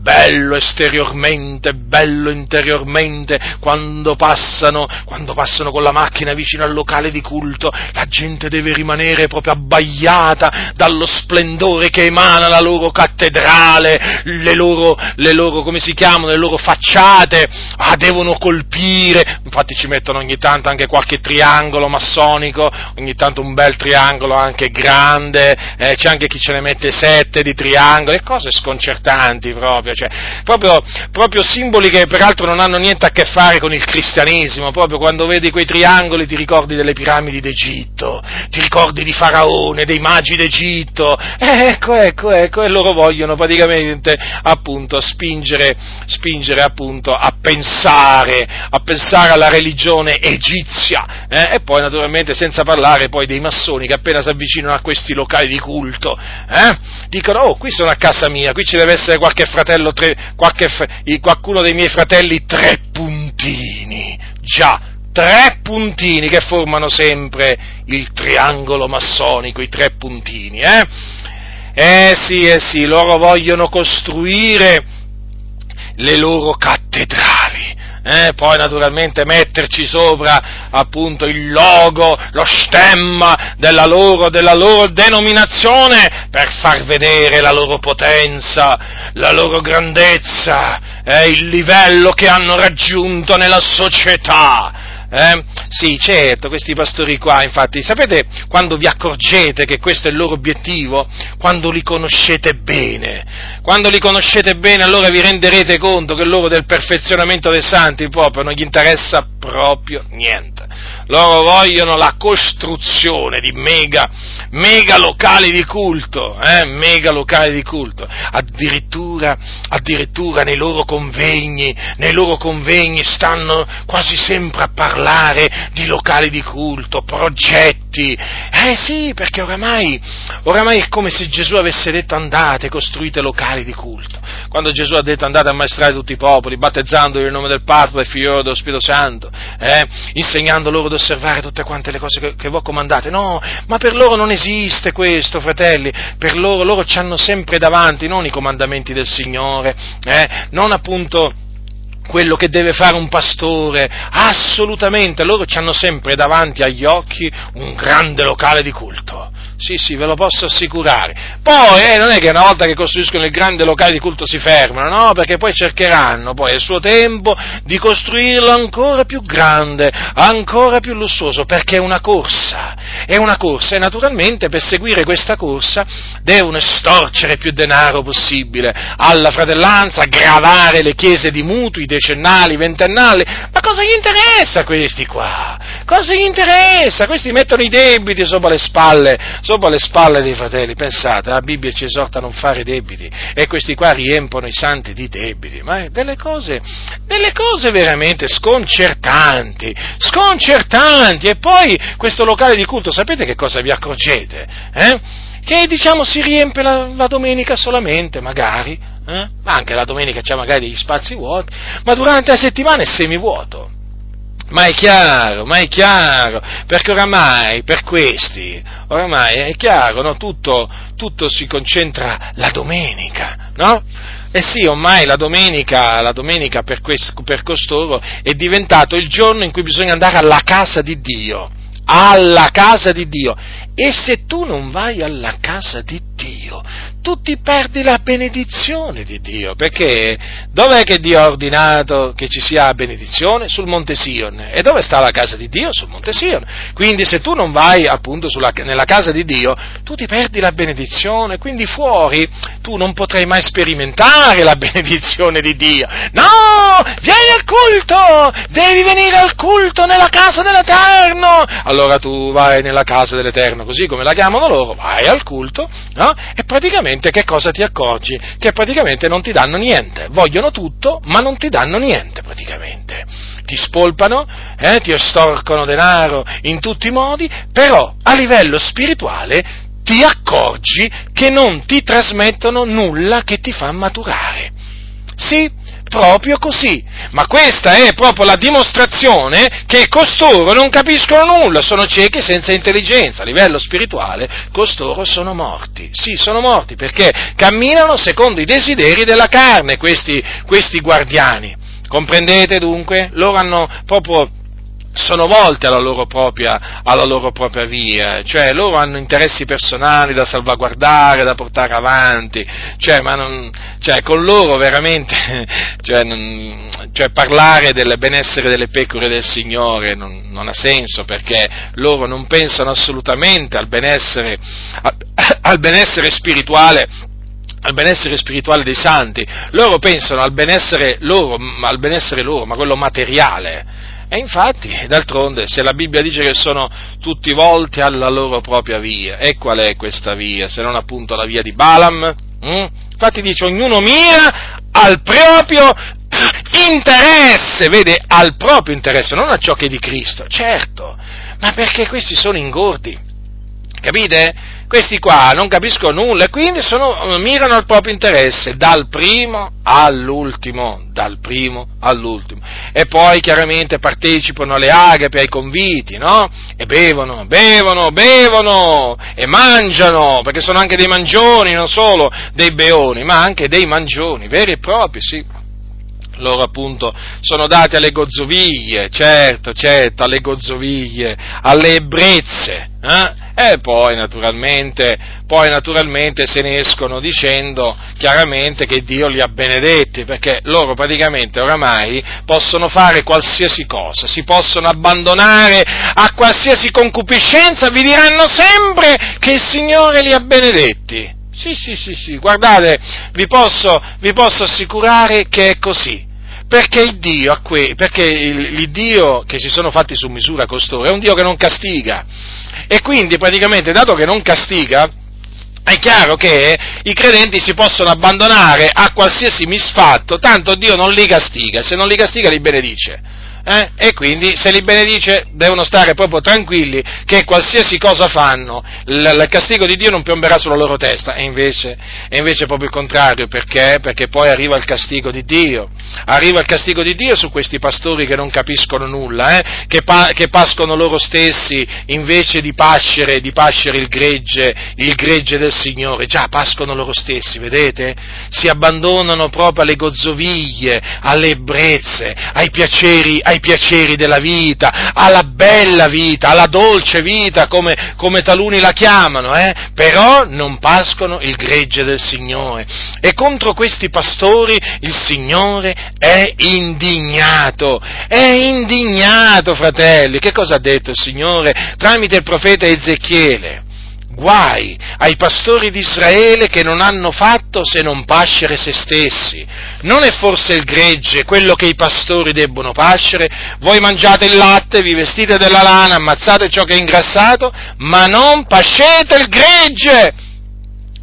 bello esteriormente, bello interiormente, quando passano, quando passano con la macchina vicino al locale di culto, la gente deve rimanere proprio abbagliata dallo splendore che emana la loro cattedrale, le loro, le loro come si chiamano, le loro facciate, ah, devono colpire, infatti ci mettono ogni tanto anche qualche triangolo massonico, ogni tanto un bel triangolo anche grande, eh, c'è anche chi ce ne mette sette di triangoli, cose sconcertanti proprio proprio, cioè, proprio, proprio, simboli che peraltro non hanno niente a che fare con il cristianesimo, proprio quando vedi quei triangoli ti ricordi delle piramidi d'Egitto, ti ricordi di Faraone, dei magi d'Egitto, eh, ecco, ecco, ecco, e loro vogliono praticamente appunto spingere, spingere appunto a pensare, a pensare alla religione egizia, eh, e poi naturalmente senza parlare poi dei massoni che appena si avvicinano a questi locali di culto, eh, dicono, oh, qui sono a casa mia, qui ci deve essere qualche fratello fratello, tre, qualche, qualcuno dei miei fratelli tre puntini, già, tre puntini che formano sempre il triangolo massonico, i tre puntini, eh? Eh sì, eh sì, loro vogliono costruire le loro cattedrali, eh, poi naturalmente metterci sopra appunto il logo, lo stemma della loro, della loro denominazione per far vedere la loro potenza, la loro grandezza, eh, il livello che hanno raggiunto nella società. Eh? Sì, certo, questi pastori qua, infatti, sapete quando vi accorgete che questo è il loro obiettivo? Quando li conoscete bene. Quando li conoscete bene allora vi renderete conto che loro del perfezionamento dei santi proprio non gli interessa proprio niente. Loro vogliono la costruzione di mega, mega locali di culto, eh? mega locali di culto. Addirittura, addirittura nei loro convegni, nei loro convegni stanno quasi sempre a parlare di locali di culto, progetti. Eh sì, perché oramai, oramai è come se Gesù avesse detto andate, costruite locali di culto. Quando Gesù ha detto andate a maestrare tutti i popoli, battezzandoli nel nome del Padre, del Figlio e dello Spirito Santo, eh, insegnando loro ad osservare tutte quante le cose che, che ho comandate. No, ma per loro non esiste questo, fratelli, per loro, loro ci hanno sempre davanti non i comandamenti del Signore, eh, non appunto quello che deve fare un pastore, assolutamente, loro ci hanno sempre davanti agli occhi un grande locale di culto. Sì, sì, ve lo posso assicurare. Poi eh, non è che una volta che costruiscono il grande locale di culto si fermano, no? Perché poi cercheranno poi al suo tempo di costruirlo ancora più grande, ancora più lussuoso, perché è una corsa. È una corsa e naturalmente per seguire questa corsa devono estorcere più denaro possibile alla fratellanza, gravare le chiese di mutui decennali, ventennali. Ma cosa gli interessa questi qua? Cosa gli interessa? Questi mettono i debiti sopra le spalle sopra le spalle dei fratelli. Pensate, la Bibbia ci esorta a non fare debiti e questi qua riempono i santi di debiti, ma delle cose, delle cose veramente sconcertanti, sconcertanti. E poi questo locale di culto, sapete che cosa vi accorgete? Eh? Che diciamo si riempie la, la domenica solamente, magari, eh? anche la domenica c'è magari degli spazi vuoti, ma durante la settimana è semivuoto. Ma è chiaro, ma è chiaro, perché oramai per questi, oramai è chiaro, no? tutto, tutto, si concentra la domenica, no? Eh sì, ormai la domenica, la domenica per, quest, per costoro è diventato il giorno in cui bisogna andare alla casa di Dio, alla casa di Dio. E se tu non vai alla casa di Dio, tu ti perdi la benedizione di Dio, perché dov'è che Dio ha ordinato che ci sia benedizione? Sul Monte Sion. E dove sta la casa di Dio? Sul Monte Sion. Quindi se tu non vai appunto sulla, nella casa di Dio, tu ti perdi la benedizione, quindi fuori tu non potrai mai sperimentare la (laughs) benedizione di Dio. No! Vieni al culto! Devi venire al culto nella casa dell'Eterno! Allora tu vai nella casa dell'Eterno, così come la chiamano loro, vai al culto, no? E praticamente che cosa ti accorgi? Che praticamente non ti danno niente. Vogliono tutto, ma non ti danno niente praticamente. Ti spolpano, eh, ti estorcono denaro in tutti i modi, però a livello spirituale ti accorgi che non ti trasmettono nulla che ti fa maturare. Sì, proprio così. Ma questa è proprio la dimostrazione che costoro non capiscono nulla, sono ciechi senza intelligenza. A livello spirituale, costoro sono morti. Sì, sono morti perché camminano secondo i desideri della carne, questi, questi guardiani. Comprendete dunque? Loro hanno proprio sono volte alla loro, propria, alla loro propria via, cioè loro hanno interessi personali da salvaguardare, da portare avanti, cioè, non, cioè con loro veramente, (laughs) cioè, non, cioè parlare del benessere delle pecore del Signore non, non, ha senso perché loro non pensano assolutamente al benessere, (laughs) al benessere spirituale al benessere spirituale dei santi, loro pensano al benessere loro, al benessere loro ma quello materiale, e infatti, d'altronde, se la Bibbia dice che sono tutti volti alla loro propria via, e qual è questa via? Se non appunto la via di Balaam? Mm? Infatti dice ognuno mira al proprio interesse, vede, al proprio interesse, non a ciò che è di Cristo, certo, ma perché questi sono ingordi, capite? questi qua non capiscono nulla e quindi sono, mirano al proprio interesse, dal primo all'ultimo, dal primo all'ultimo. E poi chiaramente partecipano alle agape, ai conviti, no? E bevono, bevono, bevono e mangiano, perché sono anche dei mangioni, non solo dei beoni, ma anche dei mangioni, veri e propri, sì loro appunto sono dati alle gozzoviglie, certo, certo, alle gozzoviglie, alle ebbrezze, eh? E poi naturalmente, poi naturalmente se ne escono dicendo chiaramente che Dio li ha benedetti, perché loro praticamente oramai possono fare qualsiasi cosa, si possono abbandonare a qualsiasi concupiscenza, vi diranno sempre che il Signore li ha benedetti. Sì, sì, sì, sì, guardate, vi posso, vi posso assicurare che è così perché il Dio, perché il, Dio che si sono fatti su misura costoro è un Dio che non castiga. E quindi praticamente, dato che non castiga, è chiaro che i credenti si possono abbandonare a qualsiasi misfatto, tanto Dio non li castiga, se non li castiga li benedice eh? e quindi se li benedice devono stare proprio tranquilli che qualsiasi cosa fanno il, il castigo di Dio non piomberà sulla loro testa e invece, è invece proprio il contrario perché? perché poi arriva il castigo di Dio arriva il castigo di Dio su questi pastori che non capiscono nulla eh? che, pa- che, pascono loro stessi invece di pascere, di pascere il, gregge, il gregge del Signore già pascono loro stessi vedete? si abbandonano proprio alle gozzoviglie alle ebbrezze ai piaceri ai piaceri della vita, alla bella vita, alla dolce vita, come, come taluni la chiamano, eh? però non pascono il gregge del Signore. E contro questi pastori il Signore è indignato, è indignato, fratelli. Che cosa ha detto il Signore tramite il profeta Ezechiele? Guai ai pastori di Israele che non hanno fatto se non pascere se stessi. Non è forse il gregge quello che i pastori debbono pascere? Voi mangiate il latte, vi vestite della lana, ammazzate ciò che è ingrassato, ma non pascete il gregge!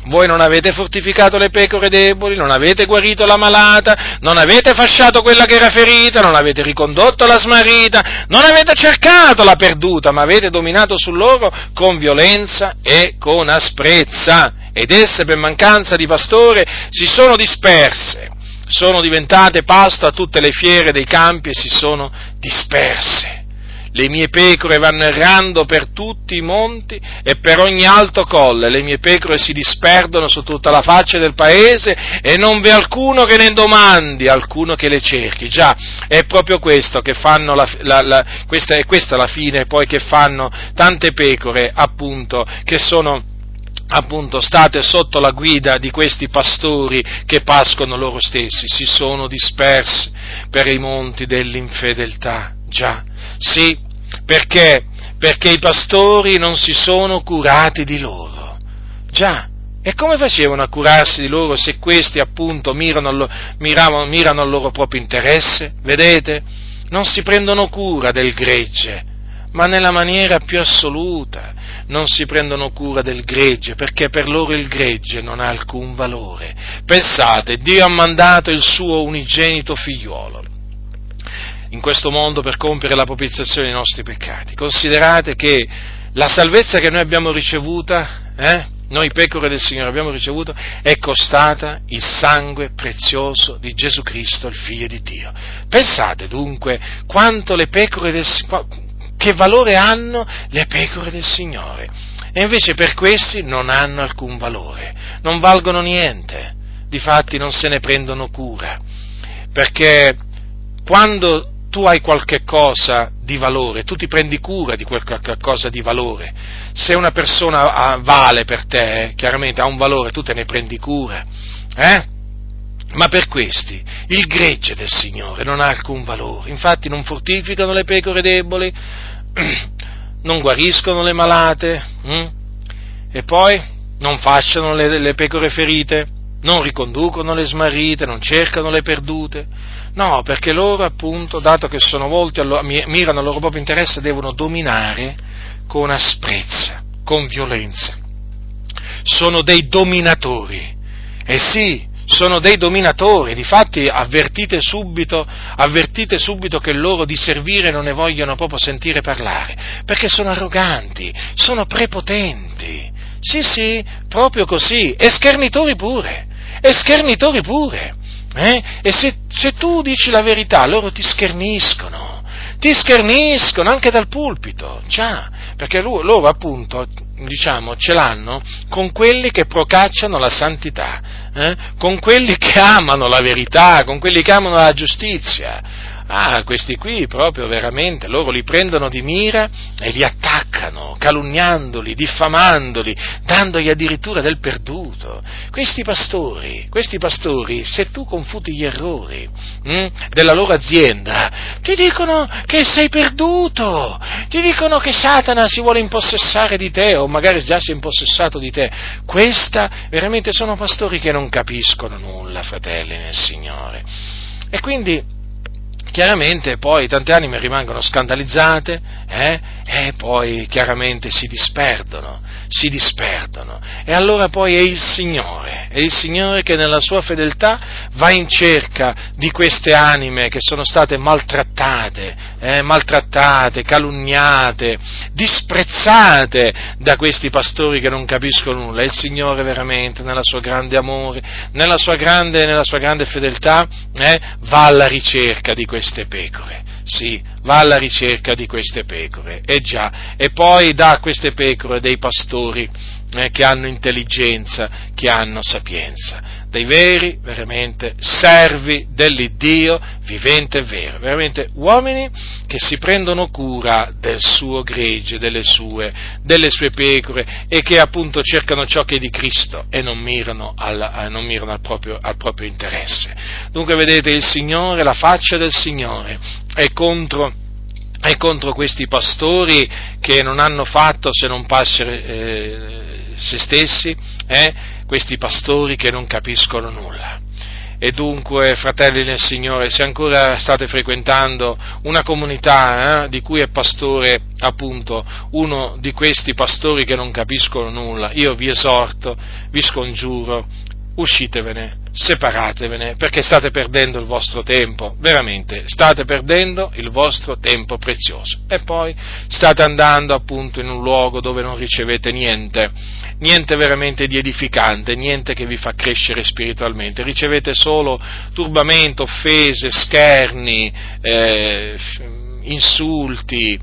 Voi non avete fortificato le pecore deboli, non avete guarito la malata, non avete fasciato quella che era ferita, non avete ricondotto la smarrita, non avete cercato la perduta, ma avete dominato su loro con violenza e con asprezza. Ed esse, per mancanza di pastore, si sono disperse, sono diventate pasto a tutte le fiere dei campi e si sono disperse le mie pecore vanno errando per tutti i monti e per ogni alto colle, le mie pecore si disperdono su tutta la faccia del paese e non v'è alcuno che ne domandi, alcuno che le cerchi. Già, è proprio questo che fanno, la, la, la, questa è questa la fine poi che fanno tante pecore, appunto, che sono appunto state sotto la guida di questi pastori che pascono loro stessi, si sono dispersi per i monti dell'infedeltà. Già, sì, perché? Perché i pastori non si sono curati di loro. Già, e come facevano a curarsi di loro se questi appunto mirano al, mirano, mirano al loro proprio interesse? Vedete? Non si prendono cura del gregge, ma nella maniera più assoluta non si prendono cura del gregge, perché per loro il gregge non ha alcun valore. Pensate, Dio ha mandato il suo unigenito figliuolo in questo mondo per compiere la propiziazione dei nostri peccati. Considerate che la salvezza che noi abbiamo ricevuta, eh, noi pecore del Signore abbiamo ricevuto, è costata il sangue prezioso di Gesù Cristo, il Figlio di Dio. Pensate dunque quanto le pecore del Signore, che valore hanno le pecore del Signore. E invece per questi non hanno alcun valore, non valgono niente, difatti non se ne prendono cura, perché quando tu hai qualche cosa di valore, tu ti prendi cura di qualche cosa di valore. Se una persona vale per te, chiaramente ha un valore, tu te ne prendi cura. Eh? Ma per questi il gregge del Signore non ha alcun valore, infatti non fortificano le pecore deboli, (clears throat) non guariscono le malate, hm? e poi non fasciano le, le pecore ferite, non riconducono le smarrite, non cercano le perdute. No, perché loro appunto, dato che sono volti, allo, mirano al loro proprio interesse, devono dominare con asprezza, con violenza. Sono dei dominatori. E sì, sono dei dominatori, difatti avvertite subito, avvertite subito che loro di servire non ne vogliono proprio sentire parlare, perché sono arroganti, sono prepotenti. Sì, sì, proprio così, e schernitori pure, e schernitori pure. Eh? E se, se tu dici la verità, loro ti scherniscono, ti scherniscono anche dal pulpito, già, perché loro, appunto, diciamo, ce l'hanno con quelli che procacciano la santità, eh? con quelli che amano la verità, con quelli che amano la giustizia. Ah, questi qui proprio veramente, loro li prendono di mira e li attaccano, calunniandoli, diffamandoli, dandogli addirittura del perduto. Questi pastori, questi pastori, se tu confuti gli errori hm, della loro azienda, ti dicono che sei perduto, ti dicono che Satana si vuole impossessare di te o magari già si è impossessato di te. Questa veramente sono pastori che non capiscono nulla, fratelli nel Signore. E quindi chiaramente poi tante anime rimangono scandalizzate eh, e poi chiaramente si disperdono, si disperdono. E allora poi è il Signore, è il Signore che nella sua fedeltà va in cerca di queste anime che sono state maltrattate, eh, maltrattate, calunniate, disprezzate da questi pastori che non capiscono nulla. È il Signore veramente nella sua grande amore, nella sua grande, nella sua grande fedeltà, eh, va alla ricerca di queste pecore. Sì, va alla ricerca di queste pecore, e già, e poi dà a queste pecore dei pastori eh, che hanno intelligenza, che hanno sapienza, dei veri, veramente, servi dell'Iddio vivente e vero, veramente uomini che si prendono cura del suo gregge, delle sue, delle sue pecore e che appunto cercano ciò che è di Cristo e non mirano, al, non mirano al, proprio, al proprio interesse. Dunque vedete il Signore, la faccia del Signore è contro è contro questi pastori che non hanno fatto se non passare eh, se stessi, eh, questi pastori che non capiscono nulla. E dunque, fratelli nel Signore, se ancora state frequentando una comunità eh, di cui è pastore appunto uno di questi pastori che non capiscono nulla, io vi esorto, vi scongiuro, uscitevene, separatevene, perché state perdendo il vostro tempo, veramente, state perdendo il vostro tempo prezioso. E poi state andando appunto in un luogo dove non ricevete niente, niente veramente di edificante, niente che vi fa crescere spiritualmente, ricevete solo turbamento, offese, scherni, eh, insulti,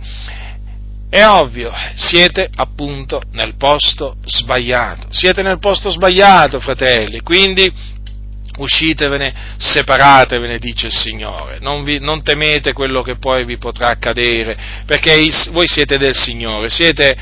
è ovvio, siete appunto nel posto sbagliato, siete nel posto sbagliato, fratelli, quindi uscitevene, separatevene, dice il Signore, non, vi, non temete quello che poi vi potrà accadere, perché voi siete del Signore, siete,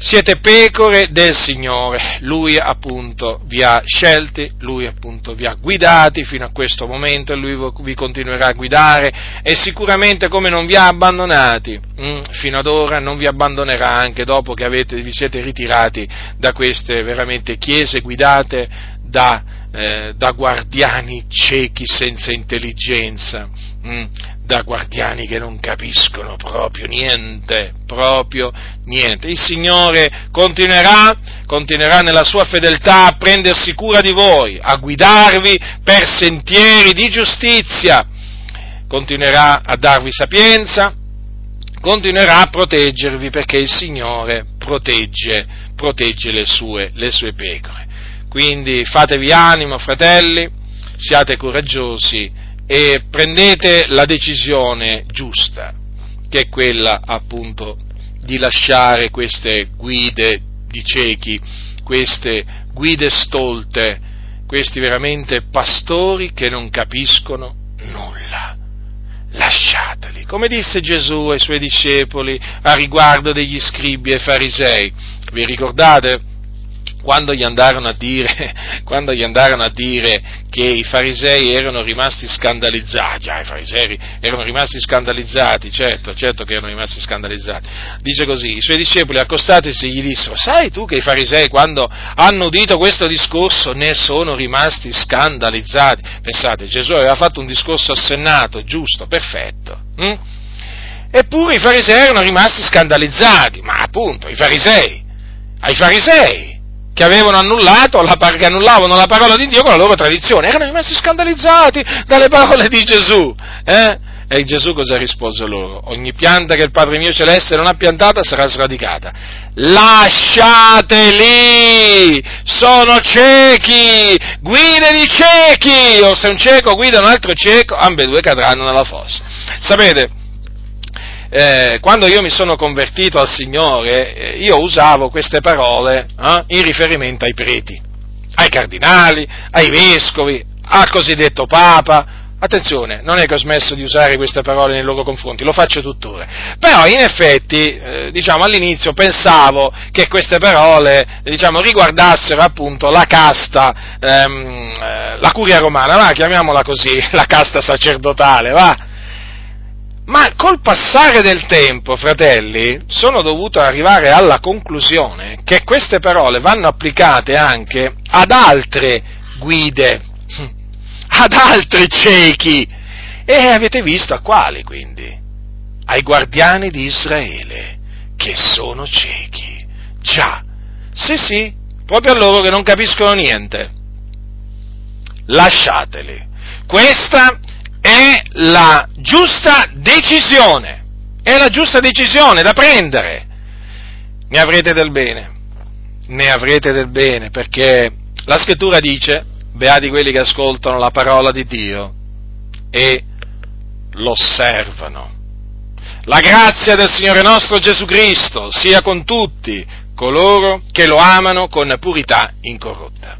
siete pecore del Signore, Lui appunto vi ha scelti, Lui appunto vi ha guidati fino a questo momento e Lui vi continuerà a guidare e sicuramente come non vi ha abbandonati hm, fino ad ora non vi abbandonerà anche dopo che avete, vi siete ritirati da queste veramente chiese guidate da, eh, da guardiani ciechi senza intelligenza. Hm, da guardiani che non capiscono proprio niente, proprio niente. Il Signore continuerà, continuerà nella sua fedeltà a prendersi cura di voi, a guidarvi per sentieri di giustizia, continuerà a darvi sapienza, continuerà a proteggervi perché il Signore protegge, protegge le, sue, le sue pecore. Quindi fatevi animo, fratelli, siate coraggiosi e prendete la decisione giusta, che è quella appunto di lasciare queste guide di ciechi, queste guide stolte, questi veramente pastori che non capiscono nulla. Lasciateli, come disse Gesù ai suoi discepoli a riguardo degli scribi e farisei. Vi ricordate? Quando gli, andarono a dire, (laughs) quando gli andarono a dire che i farisei erano rimasti scandalizzati, già i farisei erano rimasti scandalizzati, certo, certo che erano rimasti scandalizzati, dice così, i suoi discepoli accostatisi gli dissero, sai tu che i farisei quando hanno udito questo discorso ne sono rimasti scandalizzati? Pensate, Gesù aveva fatto un discorso assennato, giusto, perfetto. Hm? Eppure i farisei erano rimasti scandalizzati, ma appunto i farisei, ai farisei, che avevano annullato, la, che annullavano la parola di Dio con la loro tradizione, erano rimasti scandalizzati dalle parole di Gesù. Eh? E Gesù cosa rispose loro? Ogni pianta che il Padre mio celeste non ha piantata sarà sradicata. Lasciateli! Sono ciechi! Guide di ciechi! O se un cieco guida un altro cieco, ambedue cadranno nella fossa. Sapete, eh, quando io mi sono convertito al Signore, eh, io usavo queste parole eh, in riferimento ai preti, ai cardinali, ai vescovi, al cosiddetto Papa. Attenzione, non è che ho smesso di usare queste parole nei loro confronti, lo faccio tuttora. Però in effetti, eh, diciamo, all'inizio pensavo che queste parole, diciamo, riguardassero appunto la casta, ehm, eh, la curia romana, va, chiamiamola così, (laughs) la casta sacerdotale, va? Ma col passare del tempo, fratelli, sono dovuto arrivare alla conclusione che queste parole vanno applicate anche ad altre guide, (laughs) ad altri ciechi. E avete visto a quali quindi? Ai guardiani di Israele, che sono ciechi. Già, sì sì, proprio a loro che non capiscono niente. Lasciateli. Questa è la giusta decisione, è la giusta decisione da prendere. Ne avrete del bene, ne avrete del bene, perché la scrittura dice, beati quelli che ascoltano la parola di Dio e lo osservano. La grazia del Signore nostro Gesù Cristo sia con tutti coloro che lo amano con purità incorrotta.